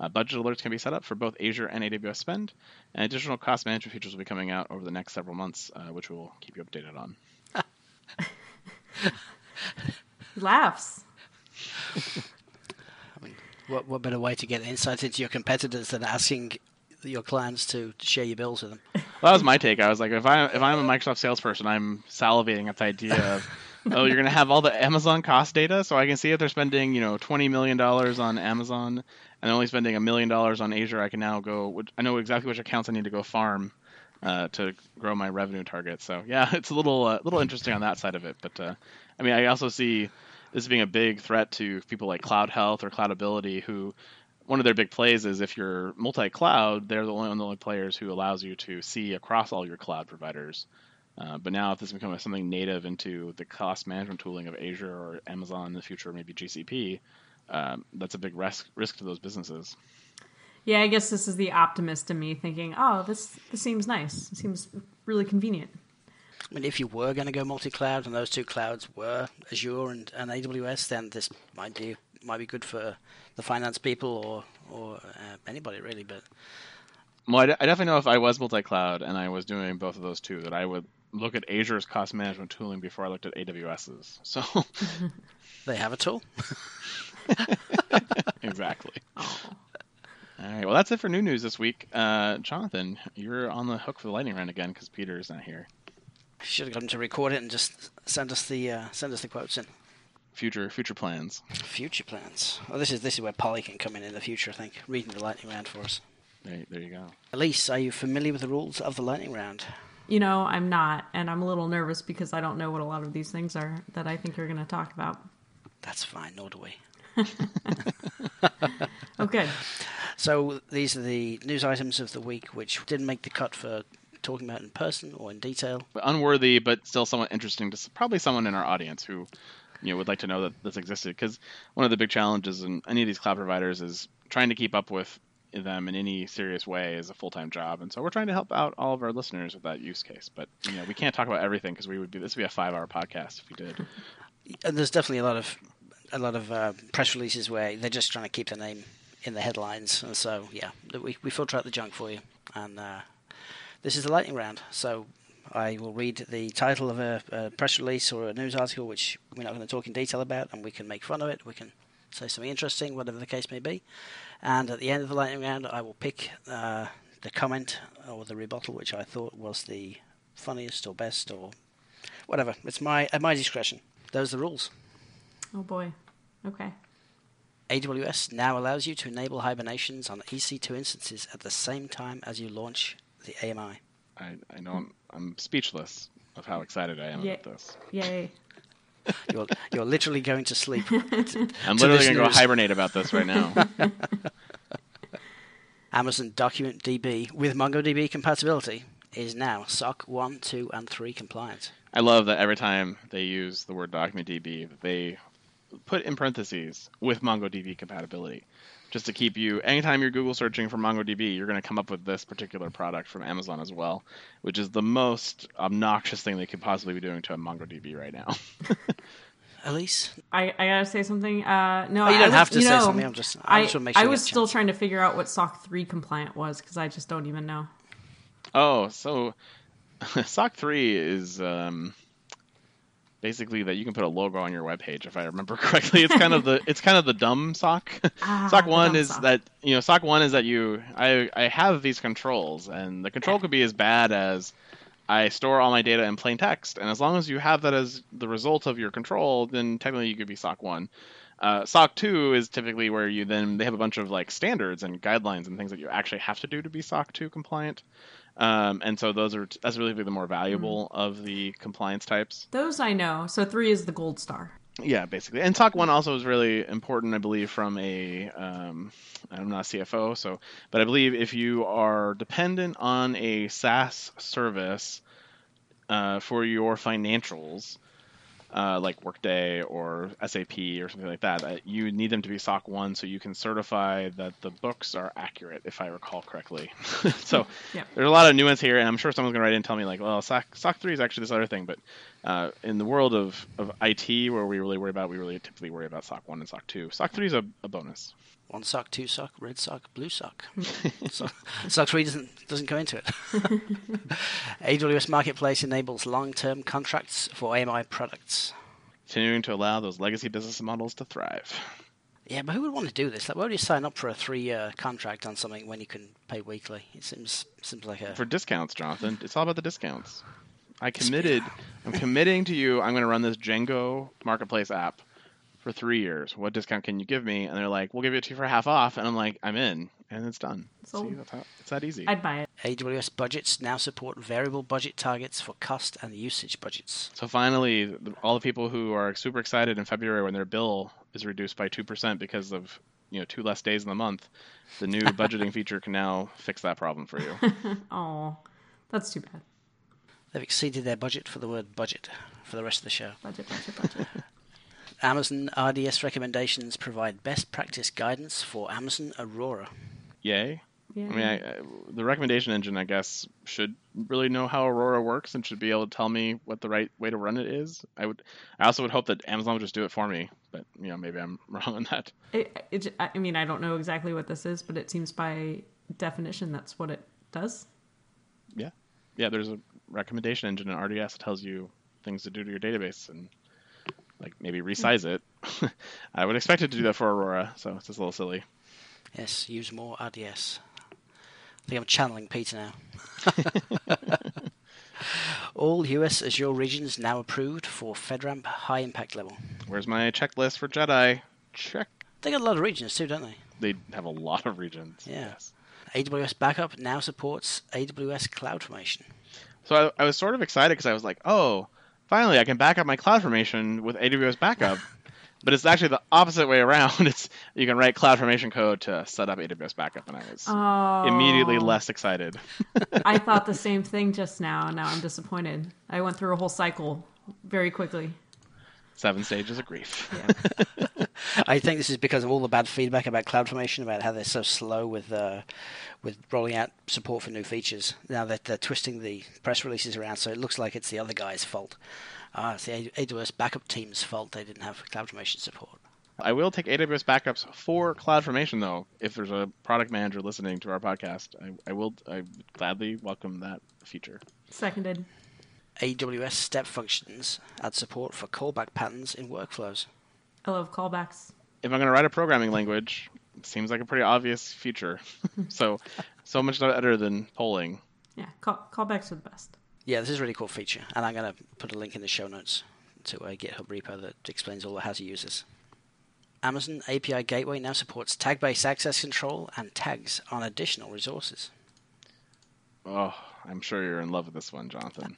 Uh, budget alerts can be set up for both Azure and AWS spend, and additional cost management features will be coming out over the next several months, uh, which we'll keep you updated on. He laughs. what, what better way to get insight into your competitors than asking your clients to share your bills with them? Well, that was my take. I was like, if I if I'm a Microsoft salesperson, I'm salivating at the idea of, oh, you're gonna have all the Amazon cost data, so I can see if they're spending, you know, twenty million dollars on Amazon and only spending a million dollars on Azure. I can now go. I know exactly which accounts I need to go farm uh, to grow my revenue target. So yeah, it's a little uh, little interesting on that side of it. But uh, I mean, I also see this being a big threat to people like Cloud Health or Cloudability who one of their big plays is if you're multi-cloud, they're the only, one of the only players who allows you to see across all your cloud providers. Uh, but now, if this becomes something native into the cost management tooling of Azure or Amazon in the future, maybe GCP, um, that's a big risk risk to those businesses. Yeah, I guess this is the optimist in me thinking, oh, this this seems nice. It seems really convenient. I mean, if you were going to go multi-cloud and those two clouds were Azure and, and AWS, then this might be might be good for the finance people or or uh, anybody really. But Well, I, d- I definitely know if I was multi-cloud and I was doing both of those two, that I would look at Azure's cost management tooling before I looked at AWS's. So they have a tool. exactly. Oh. All right. Well, that's it for new news this week. Uh, Jonathan, you're on the hook for the lightning round again because Peter is not here. Should have got him to record it and just send us the uh, send us the quotes in. Future future plans. Future plans. Oh, this is this is where Polly can come in in the future. I think reading the lightning round for us. There, there you go. Elise, are you familiar with the rules of the lightning round? You know, I'm not, and I'm a little nervous because I don't know what a lot of these things are that I think you're going to talk about. That's fine. Nor do we. okay. So these are the news items of the week which didn't make the cut for talking about in person or in detail. But unworthy, but still somewhat interesting to probably someone in our audience who, you know, would like to know that this existed. Because one of the big challenges in any of these cloud providers is trying to keep up with them in any serious way is a full-time job, and so we're trying to help out all of our listeners with that use case. But you know, we can't talk about everything because we would be this would be a five-hour podcast if we did. And there's definitely a lot of a lot of uh, press releases where they're just trying to keep their name in the headlines. And so yeah, we we filter out the junk for you. And uh, this is the lightning round. So I will read the title of a, a press release or a news article, which we're not going to talk in detail about, and we can make fun of it. We can say something interesting, whatever the case may be. And at the end of the lightning round, I will pick uh, the comment or the rebuttal which I thought was the funniest or best or whatever. It's my at my discretion. Those are the rules. Oh boy. Okay. AWS now allows you to enable hibernations on EC2 instances at the same time as you launch the AMI. I, I know I'm, I'm speechless of how excited I am Yeah. about this. Yay. You're, you're literally going to sleep. I'm To literally going to go hibernate about this right now. Amazon Document DB with MongoDB compatibility is now SOC 1, 2, and 3 compliant. I love that every time they use the word Document DB, they put in parentheses with MongoDB compatibility, just to keep you. Anytime you're Google searching for MongoDB, you're going to come up with this particular product from Amazon as well, which is the most obnoxious thing they could possibly be doing to a MongoDB right now. Elise? I, I gotta say something. Uh, no, Oh, you I don't was- have to you say know, something. I'm just- I I, just sure I was still chance. trying to figure out what SOC 3 compliant was because I just don't even know. Oh, so SOC 3 is um, basically that you can put a logo on your webpage if I remember correctly. It's kind of the it's kind of the dumb SOC. Ah, SOC 1 is SOC. that you know SOC 1 is that you I I have these controls and the control could be as bad as I store all my data in plain text and as long as you have that as the result of your control then technically you could be SOC 1. Uh, SOC 2 is typically where you then they have a bunch of like standards and guidelines and things that you actually have to do to be SOC 2 compliant. Um, and so those are that's really the more valuable Mm. of the compliance types. Those I know. So 3 is the gold star. Yeah, basically. And SOC 1 also is really important, I believe, from a. Um, I'm not a CFO, so. But I believe if you are dependent on a SaaS service uh, for your financials, uh, like Workday or SAP or something like that, uh, you need them to be SOC 1 so you can certify that the books are accurate, if I recall correctly. so Yeah. there's a lot of nuance here, and I'm sure someone's going to write in and tell me, like, well, SOC, SOC 3 is actually this other thing. But uh, in the world of, of IT, where we really worry about, we really typically worry about SOC 1 and SOC 2. SOC 3 is a, a bonus. One sock, two sock, red sock, blue sock. so, sock three doesn't doesn't go into it. AWS Marketplace enables long-term contracts for AMI products. Continuing to allow those legacy business models to thrive. Yeah, but who would want to do this? Like, why would you sign up for a three-year contract on something when you can pay weekly? It seems seems like a For discounts, Jonathan, it's all about the discounts. I committed. I'm committing to you. I'm going to run this Django marketplace app for three years. What discount can you give me? And they're like, "We'll give it to you for half off." And I'm like, "I'm in," and it's done. So- See, that's how, it's that easy. I'd buy it. AWS budgets now support variable budget targets for cost and usage budgets. So finally, all the people who are super excited in February when their bill is reduced by two percent because of you know two less days in the month, the new budgeting feature can now fix that problem for you. Oh, that's too bad. They've exceeded their budget for the word budget for the rest of the show. Budget, budget, budget. Amazon RDS recommendations provide best practice guidance for Amazon Aurora. Yay! Yeah. I mean, I, I, uh, the recommendation engine, I guess, should really know how Aurora works and should be able to tell me what the right way to run it is. I would. I also would hope that Amazon would just do it for me, but you know, maybe I'm wrong on that. It, it, I mean, I don't know exactly what this is, but it seems by definition that's what it does. Yeah, yeah. There's a recommendation engine in RDS that tells you things to do to your database and like maybe resize it. I would expect it to do that for Aurora, so it's just a little silly. Yes, use more RDS. I think I'm channeling Peter now. All US Azure regions now approved for FedRAMP high impact level. Where's my checklist for Jedi? Check. They got a lot of regions too, don't they? They have a lot of regions. Yeah. Yes. AWS Backup now supports AWS CloudFormation. So I, I was sort of excited because I was like, oh, finally I can back up my CloudFormation with AWS Backup. but it's actually the opposite way around. It's you can write CloudFormation code to set up AWS Backup, and I was Oh, immediately less excited. I thought the same thing just now. and Now I'm disappointed. I went through a whole cycle very quickly. Seven stages of grief. Yeah. I think this is because of all the bad feedback about CloudFormation, about how they're so slow with uh, with rolling out support for new features. Now that they're twisting the press releases around, so it looks like it's the other guy's fault. Uh, it's the AWS backup team's fault they didn't have CloudFormation support. I will take AWS backups for CloudFormation though. If there's a product manager listening to our podcast, I, I will I gladly welcome that feature. Seconded. AWS step functions add support for callback patterns in workflows. I love callbacks. If I'm going to write a programming language, it seems like a pretty obvious feature. so, so much better than polling. Yeah, call, callbacks are the best. Yeah, this is a really cool feature, and I'm going to put a link in the show notes to a GitHub repo that explains all how to use this. Amazon API Gateway now supports tag-based access control and tags on additional resources. Oh, I'm sure you're in love with this one, Jonathan.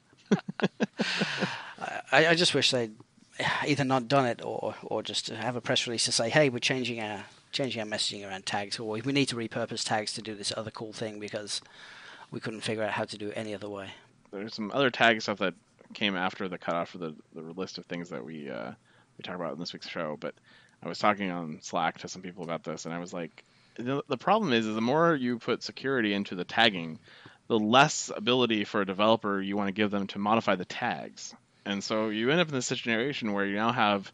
I, I just wish they'd either not done it or or just have a press release to say, "Hey, we're changing our changing our messaging around tags, or we need to repurpose tags to do this other cool thing because we couldn't figure out how to do it any other way. There's some other tag stuff that came after the cutoff for the, the list of things that we uh, we talk about in this week's show. But I was talking on Slack to some people about this, and I was like, the, the problem is, is the more you put security into the tagging, the less ability for a developer you want to give them to modify the tags. And so you end up in this situation where you now have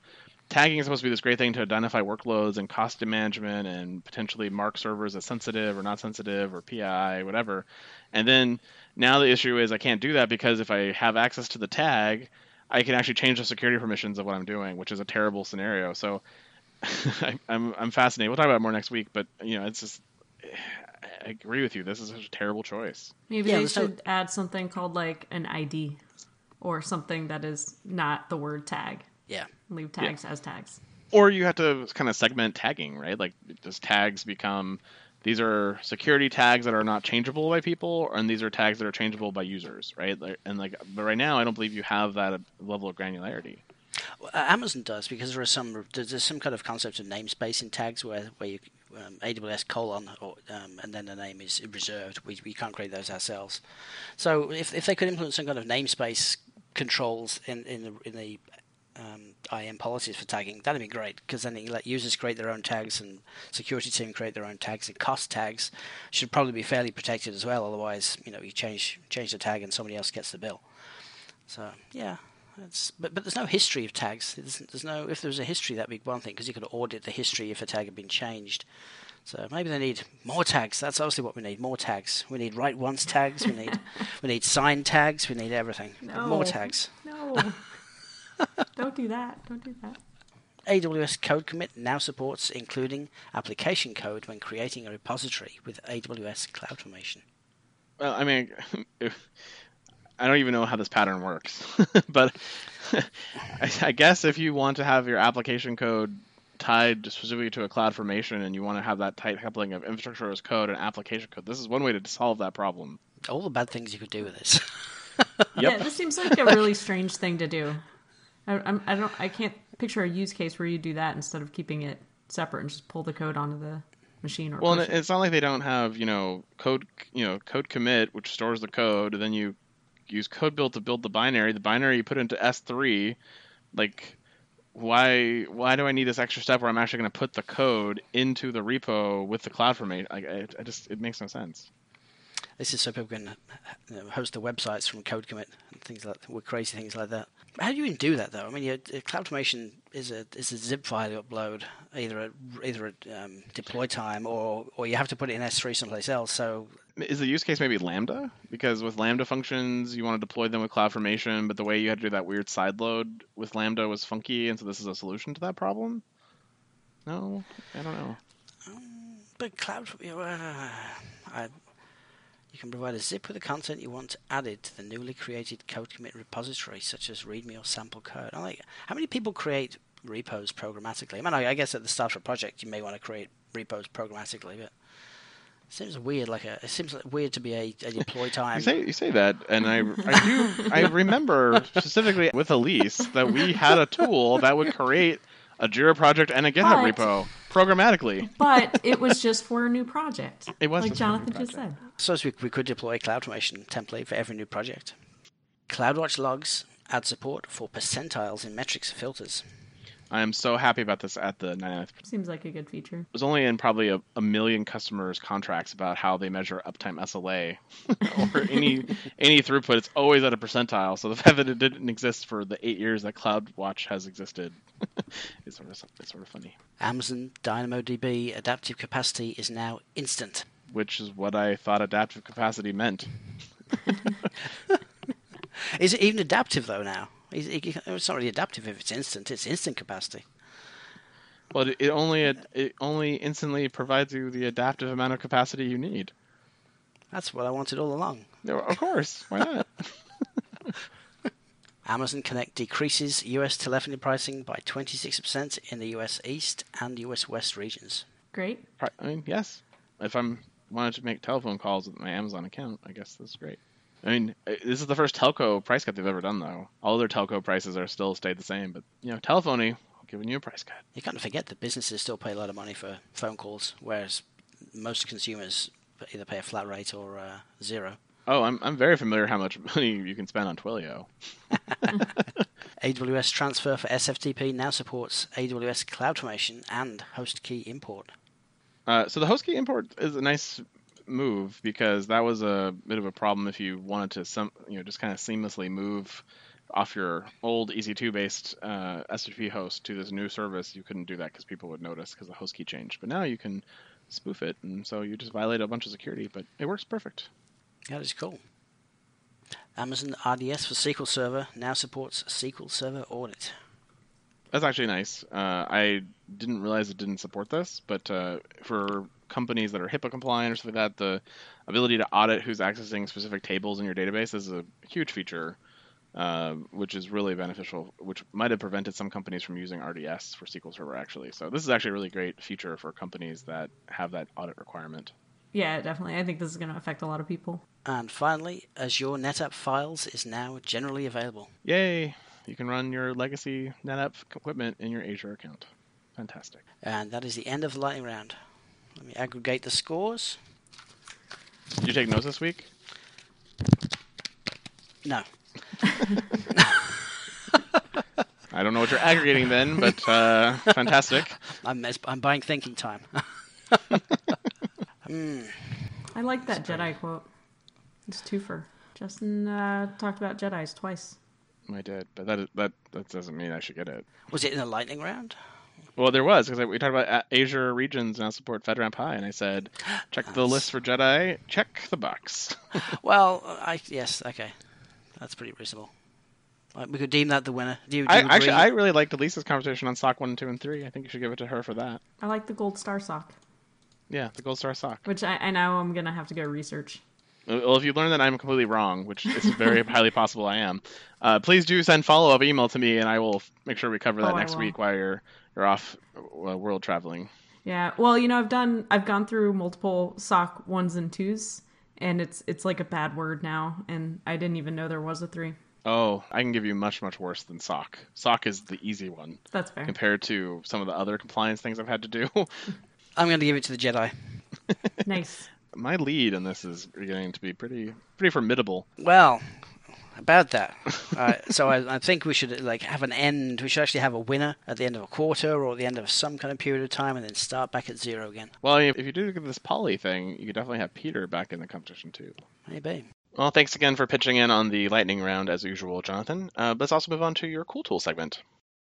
tagging is supposed to be this great thing to identify workloads and cost management and potentially mark servers as sensitive or not sensitive or PI, whatever. And then now the issue is I can't do that because if I have access to the tag, I can actually change the security permissions of what I'm doing, which is a terrible scenario. So I, I'm I'm fascinated. We'll talk about it more next week, but you know, it's just I agree with you. This is such a terrible choice. Maybe Yeah, they there's no- should add something called like an ID or something that is not the word tag. Yeah. Leave tags as tags. Or you have to kind of segment tagging, right? Like, does tags become these are security tags that are not changeable by people, and these are tags that are changeable by users, right? And like, but right now, I don't believe you have that level of granularity. Uh, Amazon does because there are some there's some kind of concept of namespace in tags where where you um, AWS colon or um, and then the name is reserved. We we can't create those ourselves. So if if they could implement some kind of namespace controls in in the in the um, IAM policies for tagging, that'd be great because then you let users create their own tags and security team create their own tags and cost tags should probably be fairly protected as well. Otherwise, you know, you change change the tag and somebody else gets the bill. So yeah, it's, but but there's no history of tags. There's, there's no if there was a history that'd be one thing because you could audit the history if a tag had been changed. So maybe they need more tags. That's obviously what we need. More tags. We need write once tags. We need we need sign tags. We need everything. No. More tags. No. Don't do that. Don't do that. AWS Code Commit now supports including application code when creating a repository with AWS CloudFormation. Well, I mean, if, I don't even know how this pattern works, but I, I guess if you want to have your application code tied specifically to a cloud formation and you want to have that tight coupling of infrastructure as code and application code, this is one way to solve that problem. All the bad things you could do with this. Yeah, this seems like a really strange thing to do. I, I'm, I don't. I can't picture a use case where you do that instead of keeping it separate and just pull the code onto the machine or Well, push and it's not like they don't have you know code you know code commit which stores the code, and then you use code build to build the binary. The binary you put into S3, like why why do I need this extra step where I'm actually going to put the code into the repo with the cloud formation? I, I, I just it makes no sense. This is so people can know, host the websites from Code Commit and things like with crazy things like that. How do you even do that though? I mean, your, your CloudFormation is a is a zip file you upload either at either at um, deploy time or or you have to put it in S3 someplace else. So Is the use case maybe Lambda? Because with Lambda functions, you want to deploy them with CloudFormation, but the way you had to do that weird side load with Lambda was funky, and so this is a solution to that problem. No, I don't know. But cloud, uh, I, you can provide a zip with the content you want added to the newly created code commit repository, such as README or sample code. I like how many people create repos programmatically. I mean, I, I guess at the start of a project, you may want to create repos programmatically, but it seems weird. Like a, it seems weird to be a, a deploy time. You say you say that, and I I do I remember specifically with Elise that we had a tool that would create a Jira project and a GitHub But- repo programmatically. but it was just for a new project. It was like just for a new Jonathan just project. said. suppose we, we could deploy a CloudFormation template for every new project. CloudWatch logs add support for percentiles in metrics filters. I am so happy about this at the 99th. Seems like a good feature. It was only in probably a, a million customers' contracts about how they measure uptime SLA or any any throughput. It's always at a percentile. So the fact that it didn't exist for the eight years that CloudWatch has existed is sort of it's sort of funny. Amazon DynamoDB adaptive capacity is now instant. Which is what I thought adaptive capacity meant. Is it even adaptive though now? Is it- It's not really adaptive if it's instant. It's instant capacity. But it, it only it only instantly provides you the adaptive amount of capacity you need. That's what I wanted all along. No, Of course, why not? Amazon Connect decreases US telephony pricing by 26% in the US East and US West regions. Great. I mean, yes. If I'm wanted to make telephone calls with my Amazon account, I guess that's great. I mean, uh, this is the first telco price cut they've ever done, though. All their telco prices are still stayed the same, but you know, telephony giving you a price cut. You of forget that businesses still pay a lot of money for phone calls, whereas most consumers either pay a flat rate or uh, zero. Oh, I'm I'm very familiar how much money you can spend on Twilio. AWS Transfer for SFTP now supports AWS CloudFormation and host key import. Uh, so the host key import is a nice move because that was a bit of a problem if you wanted to some you know just kind of seamlessly move off your old EC2 based uh, SFTP host to this new service. You couldn't do that because people would notice because the host key changed. But now you can spoof it, and so you just violate a bunch of security, but it works perfect. That is cool. Amazon RDS for SQL Server now supports SQL Server Audit. That's actually nice. Uh, I didn't realize it didn't support this, but uh, for companies that are HIPAA compliant or something like that, the ability to audit who's accessing specific tables in your database is a huge feature, uh, which is really beneficial, which might have prevented some companies from using RDS for SQL Server actually. So this is actually a really great feature for companies that have that audit requirement. Yeah, definitely. I think this is going to affect a lot of people. And finally, Azure NetApp Files is now generally available. Yay! You can run your legacy NetApp equipment in your Azure account. Fantastic. And that is the end of the lightning round. Let me aggregate the scores. Did you take notes this week? No. I don't know what you're aggregating then, but uh, fantastic. I'm, I'm buying thinking time. mm. I like that Jedi quote. It's twofer. Justin uh, talked about Jedi's twice. I did, but that that that doesn't mean I should get it. Was it in the lightning round? Well, there was because we talked about uh, Azure regions now support FedRAMP High, and I said, check nice. the list for Jedi, check the box. well, I yes, okay, that's pretty reasonable. Uh, we could deem that the winner. Do you, do I you actually I really liked Elise's conversation on SOC one, two, and three. I think you should give it to her for that. I like the gold star sock. Yeah, the gold star sock. Which I, I know I'm gonna have to go research. Well, if you learn that I'm completely wrong, which is very highly possible I am, uh, please do send follow up email to me, and I will make sure we cover that oh, next week while you're you're off uh, world traveling. Yeah, well, you know, I've done I've gone through multiple SOC ones and twos, and it's it's like a bad word now, and I didn't even know there was a three. Oh, I can give you much much worse than SOC. SOC is the easy one. That's fair compared to some of the other compliance things I've had to do. I'm going to give it to the Jedi. nice my lead in this is beginning to be pretty pretty formidable. Well, about that. uh, so I, I, think we should like have an end. We should actually have a winner at the end of a quarter or at the end of some kind of period of time, and then start back at zero again. Well, if you do this Polly thing, you could definitely have Peter back in the competition too. Maybe. Well, thanks again for pitching in on the lightning round as usual, Jonathan. Uh, let's also move on to your cool tool segment.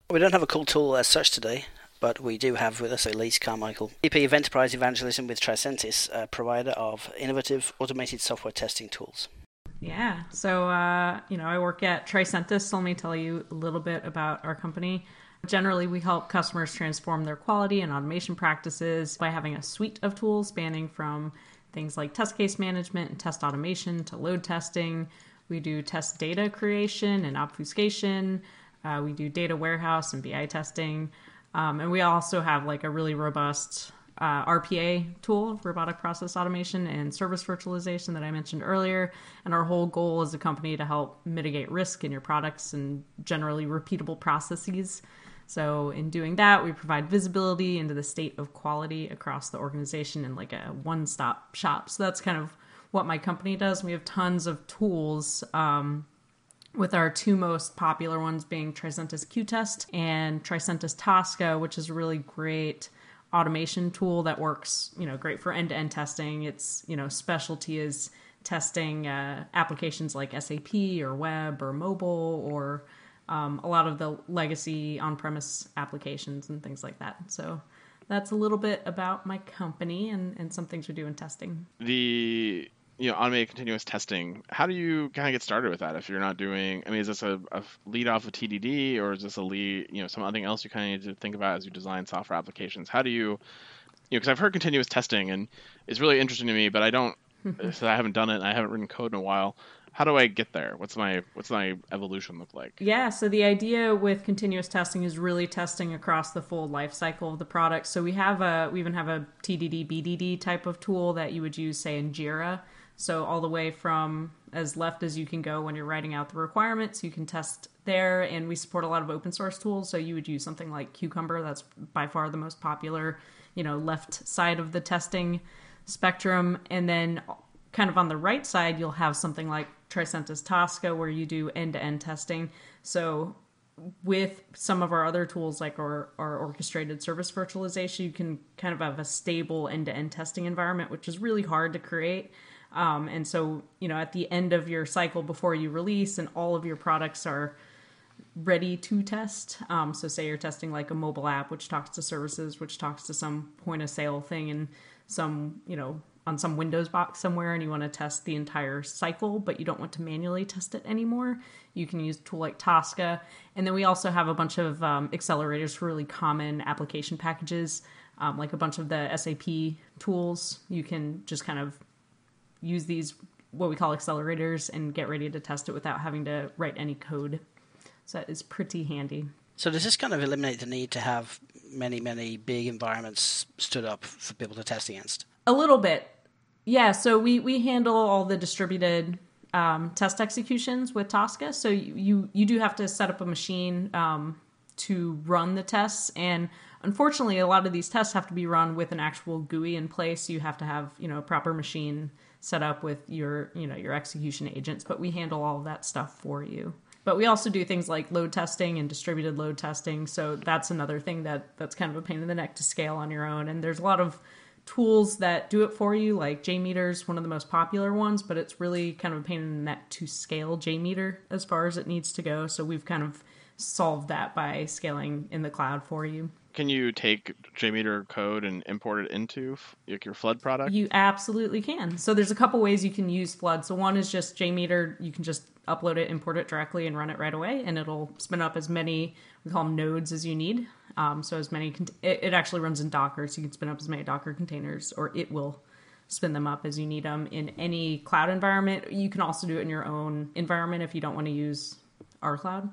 We don't have a cool tool as such today, but we do have with us Elise Carmichael, VP of Enterprise Evangelism with Tricentis, a provider of innovative automated software testing tools. Yeah, so uh, you know, I work at Tricentis. So let me tell you a little bit about our company. Generally, we help customers transform their quality and automation practices by having a suite of tools spanning from things like test case management and test automation to load testing. We do test data creation and obfuscation. Uh, we do data warehouse and BI testing. Um, and we also have like a really robust uh, RPA tool, robotic process automation, and service virtualization that I mentioned earlier. And our whole goal as a company to help mitigate risk in your products and generally repeatable processes. So, in doing that, we provide visibility into the state of quality across the organization in like a one stop shop. So, that's kind of what my company does. We have tons of tools um, with our two most popular ones being Tricentis Q-Test and Tricentis Tosca, which is a really great automation tool that works, you know, great for end-to-end testing. Its, you know, specialty is testing uh, applications like SAP or web or mobile or um, a lot of the legacy on-premise applications and things like that. So that's a little bit about my company and, and some things we do in testing. The you know automated continuous testing how do you kind of get started with that if you're not doing i mean is this a, a lead off of tdd or is this a lead you know something else you kind of need to think about as you design software applications how do you you know because i've heard continuous testing and it's really interesting to me but i don't so i haven't done it and i haven't written code in a while how do I get there? What's my what's my evolution look like? Yeah, so the idea with continuous testing is really testing across the full life cycle of the product. So we have a we even have a TDD BDD type of tool that you would use say in Jira so, all the way from as left as you can go when you're writing out the requirements, you can test there. And we support a lot of open source tools. So, you would use something like Cucumber. That's by far the most popular, you know, left side of the testing spectrum. And then kind of on the right side, you'll have something like Tricentis Tosca, where you do end to end testing. So with some of our other tools like our, our orchestrated service virtualization, you can kind of have a stable end to end testing environment, which is really hard to create. Um, and so, you know, at the end of your cycle before you release and all of your products are ready to test. Um, so, say you're testing like a mobile app, which talks to services, which talks to some point of sale thing, and some, you know, on some Windows box somewhere, and you want to test the entire cycle, but you don't want to manually test it anymore. You can use a tool like Tosca. And then we also have a bunch of um, accelerators for really common application packages, um, like a bunch of the SAP tools. You can just kind of use these, what we call accelerators, and get ready to test it without having to write any code. So that is pretty handy. So does this kind of eliminate the need to have many, many big environments stood up for people to test against? A little bit. Yeah, so we, we handle all the distributed um, test executions with Tosca. So you, you, you do have to set up a machine um, to run the tests, and unfortunately, a lot of these tests have to be run with an actual GUI in place. You have to have you know a proper machine set up with your you know your execution agents. But we handle all that stuff for you. But we also do things like load testing and distributed load testing. So that's another thing that that's kind of a pain in the neck to scale on your own. And there's a lot of tools that do it for you, like JMeter's one of the most popular ones, but it's really kind of a pain in the neck to scale JMeter as far as it needs to go. So we've kind of solved that by scaling in the cloud for you. Can you take JMeter code and import it into your Flood product? You absolutely can. So there's a couple ways you can use Flood. So one is just JMeter. You can just upload it, import it directly, and run it right away, and it'll spin up as many we call them nodes as you need. Um, so as many, it, it actually runs in Docker, so you can spin up as many Docker containers, or it will spin them up as you need them in any cloud environment. You can also do it in your own environment if you don't want to use our cloud.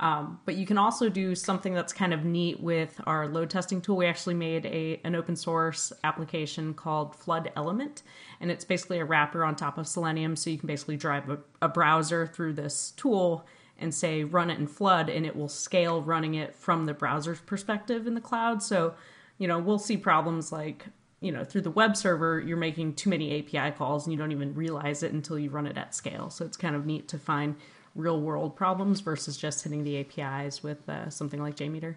Um, but you can also do something that's kind of neat with our load testing tool. We actually made a an open source application called Flood Element, and it's basically a wrapper on top of Selenium. So you can basically drive a, a browser through this tool and say run it in Flood, and it will scale running it from the browser's perspective in the cloud. So, you know, we'll see problems like you know through the web server you're making too many api calls and you don't even realize it until you run it at scale so it's kind of neat to find real world problems versus just hitting the APIs with uh, something like JMeter.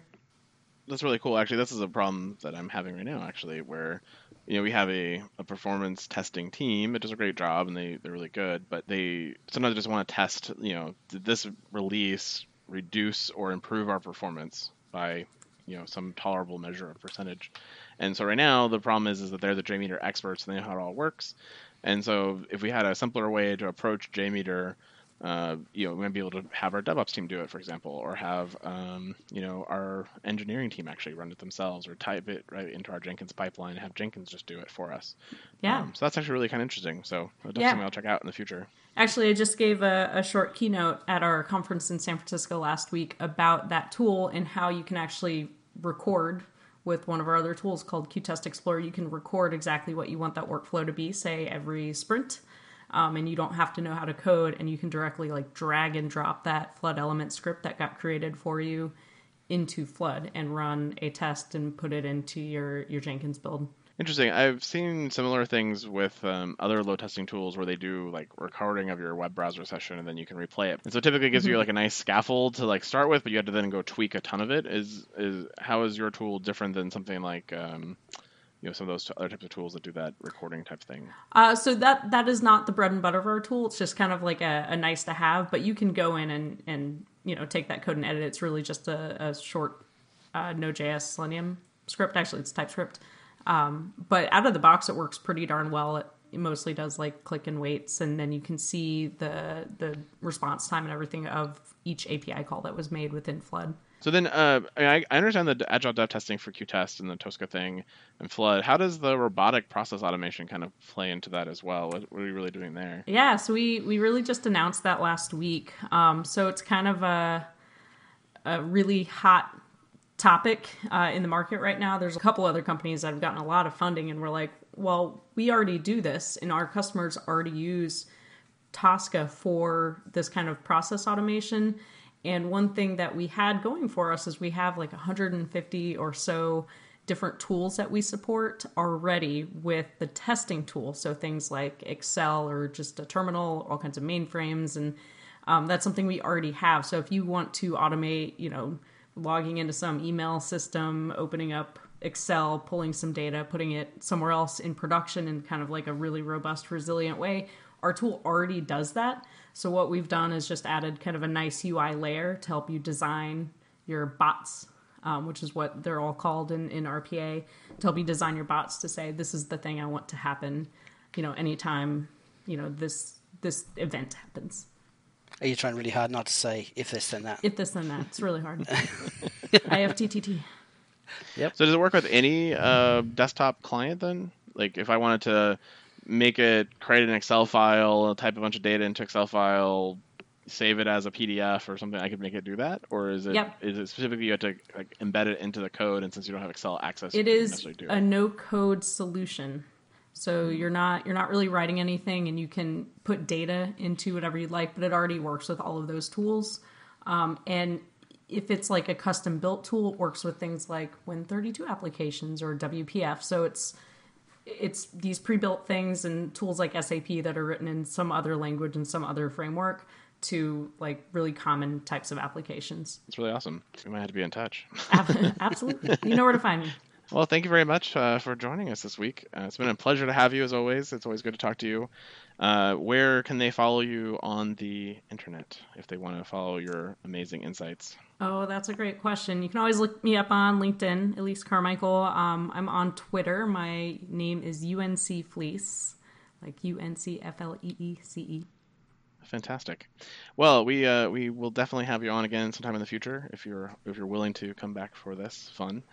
That's really cool. Actually, this is a problem that I'm having right now. Actually, where you know we have a, a performance testing team that does a great job and they they're really good, but they sometimes just want to test. You know, did this release reduce or improve our performance by you know some tolerable measure of percentage? And so right now the problem is is that they're the JMeter experts and they know how it all works. And so if we had a simpler way to approach JMeter uh, you know, we might be able to have our DevOps team do it, for example, or have um, you know our engineering team actually run it themselves, or type it right into our Jenkins pipeline and have Jenkins just do it for us. Yeah. Um, so that's actually really kind of interesting. So definitely yeah. something I'll check out in the future. Actually, I just gave a, a short keynote at our conference in San Francisco last week about that tool and how you can actually record with one of our other tools called Qtest Explorer. You can record exactly what you want that workflow to be, say every sprint um, and you don't have to know how to code and you can directly like drag and drop that flood element script that got created for you into flood and run a test and put it into your your jenkins build. Interesting. I've seen similar things with um, other load testing tools where they do like recording of your web browser session and then you can replay it. And so typically gives mm-hmm. you like a nice scaffold to like start with but you have to then go tweak a ton of it. Is is how is your tool different than something like um, you know some of those other types of tools that do that recording type thing. Uh, so that that is not the bread and butter of our tool. It's just kind of like a, a nice to have but you can go in and and you know take that code and edit. It's really just a, a short uh, node.js selenium script. Actually it's typescript. Um, but out of the box it works pretty darn well. It, it mostly does like click and waits and then you can see the the response time and everything of each api call that was made within flood so then, uh, I, I understand the agile dev testing for Qtest and the Tosca thing and Flood. How does the robotic process automation kind of play into that as well? What, what are you really doing there? Yeah, so we we really just announced that last week. Um, so it's kind of a a really hot topic uh, in the market right now. There's a couple other companies that have gotten a lot of funding, and we're like, well, we already do this, and our customers already use Tosca for this kind of process automation and one thing that we had going for us is we have like 150 or so different tools that we support already with the testing tool. So things like Excel or just a terminal, all kinds of mainframes, and um, that's something we already have. So if you want to automate, you know, logging into some email system, opening up Excel, pulling some data, putting it somewhere else in production in kind of like a really robust, resilient way, our tool already does that. So what we've done is just added kind of a nice UI layer to help you design your bots um, which is what they're all called in, in RPA, to help you design your bots to say this is the thing I want to happen, you know, anytime, you know, this this event happens. Are you trying really hard not to say if this then that? If this then that. It's really hard. IFTTT. Yep. So does it work with any uh, desktop client then? Like if I wanted to make it create an Excel file, type a bunch of data into Excel file, save it as a PDF or something, I could make it do that, or is it Yep. is it specifically you have to like embed it into the code, and since you don't have Excel access, It is a it. no code solution. So you're not you're not really writing anything, and you can put data into whatever you'd like, but it already works with all of those tools. Um, and if it's like a custom built tool, it works with things like Win32 applications or WPF. So it's it's these pre-built things and tools like SAP that are written in some other language and some other framework to like really common types of applications. It's really awesome. We might have to be in touch. Absolutely, you know where to find me. Well, thank you very much uh, for joining us this week. Uh, it's been a pleasure to have you as always. It's always good to talk to you. Uh, where can they follow you on the internet if they want to follow your amazing insights? Oh, that's a great question. You can always look me up on LinkedIn, Elise Carmichael. Um, I'm on Twitter. My name is UNC Fleece, like U N C F L E E C E. Fantastic. Well, we uh, we will definitely have you on again sometime in the future if you're if you're willing to come back for this fun.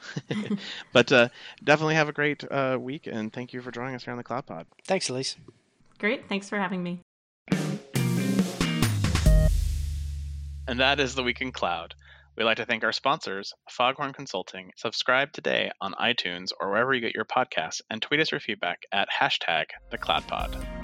but uh, definitely have a great uh, week and thank you for joining us here on the Cloud Pod. Thanks, Elise. Great. Thanks for having me. And that is the week in cloud. We'd like to thank our sponsors, Foghorn Consulting. Subscribe today on iTunes or wherever you get your podcasts, and tweet us your feedback at hashtag the CloudPod.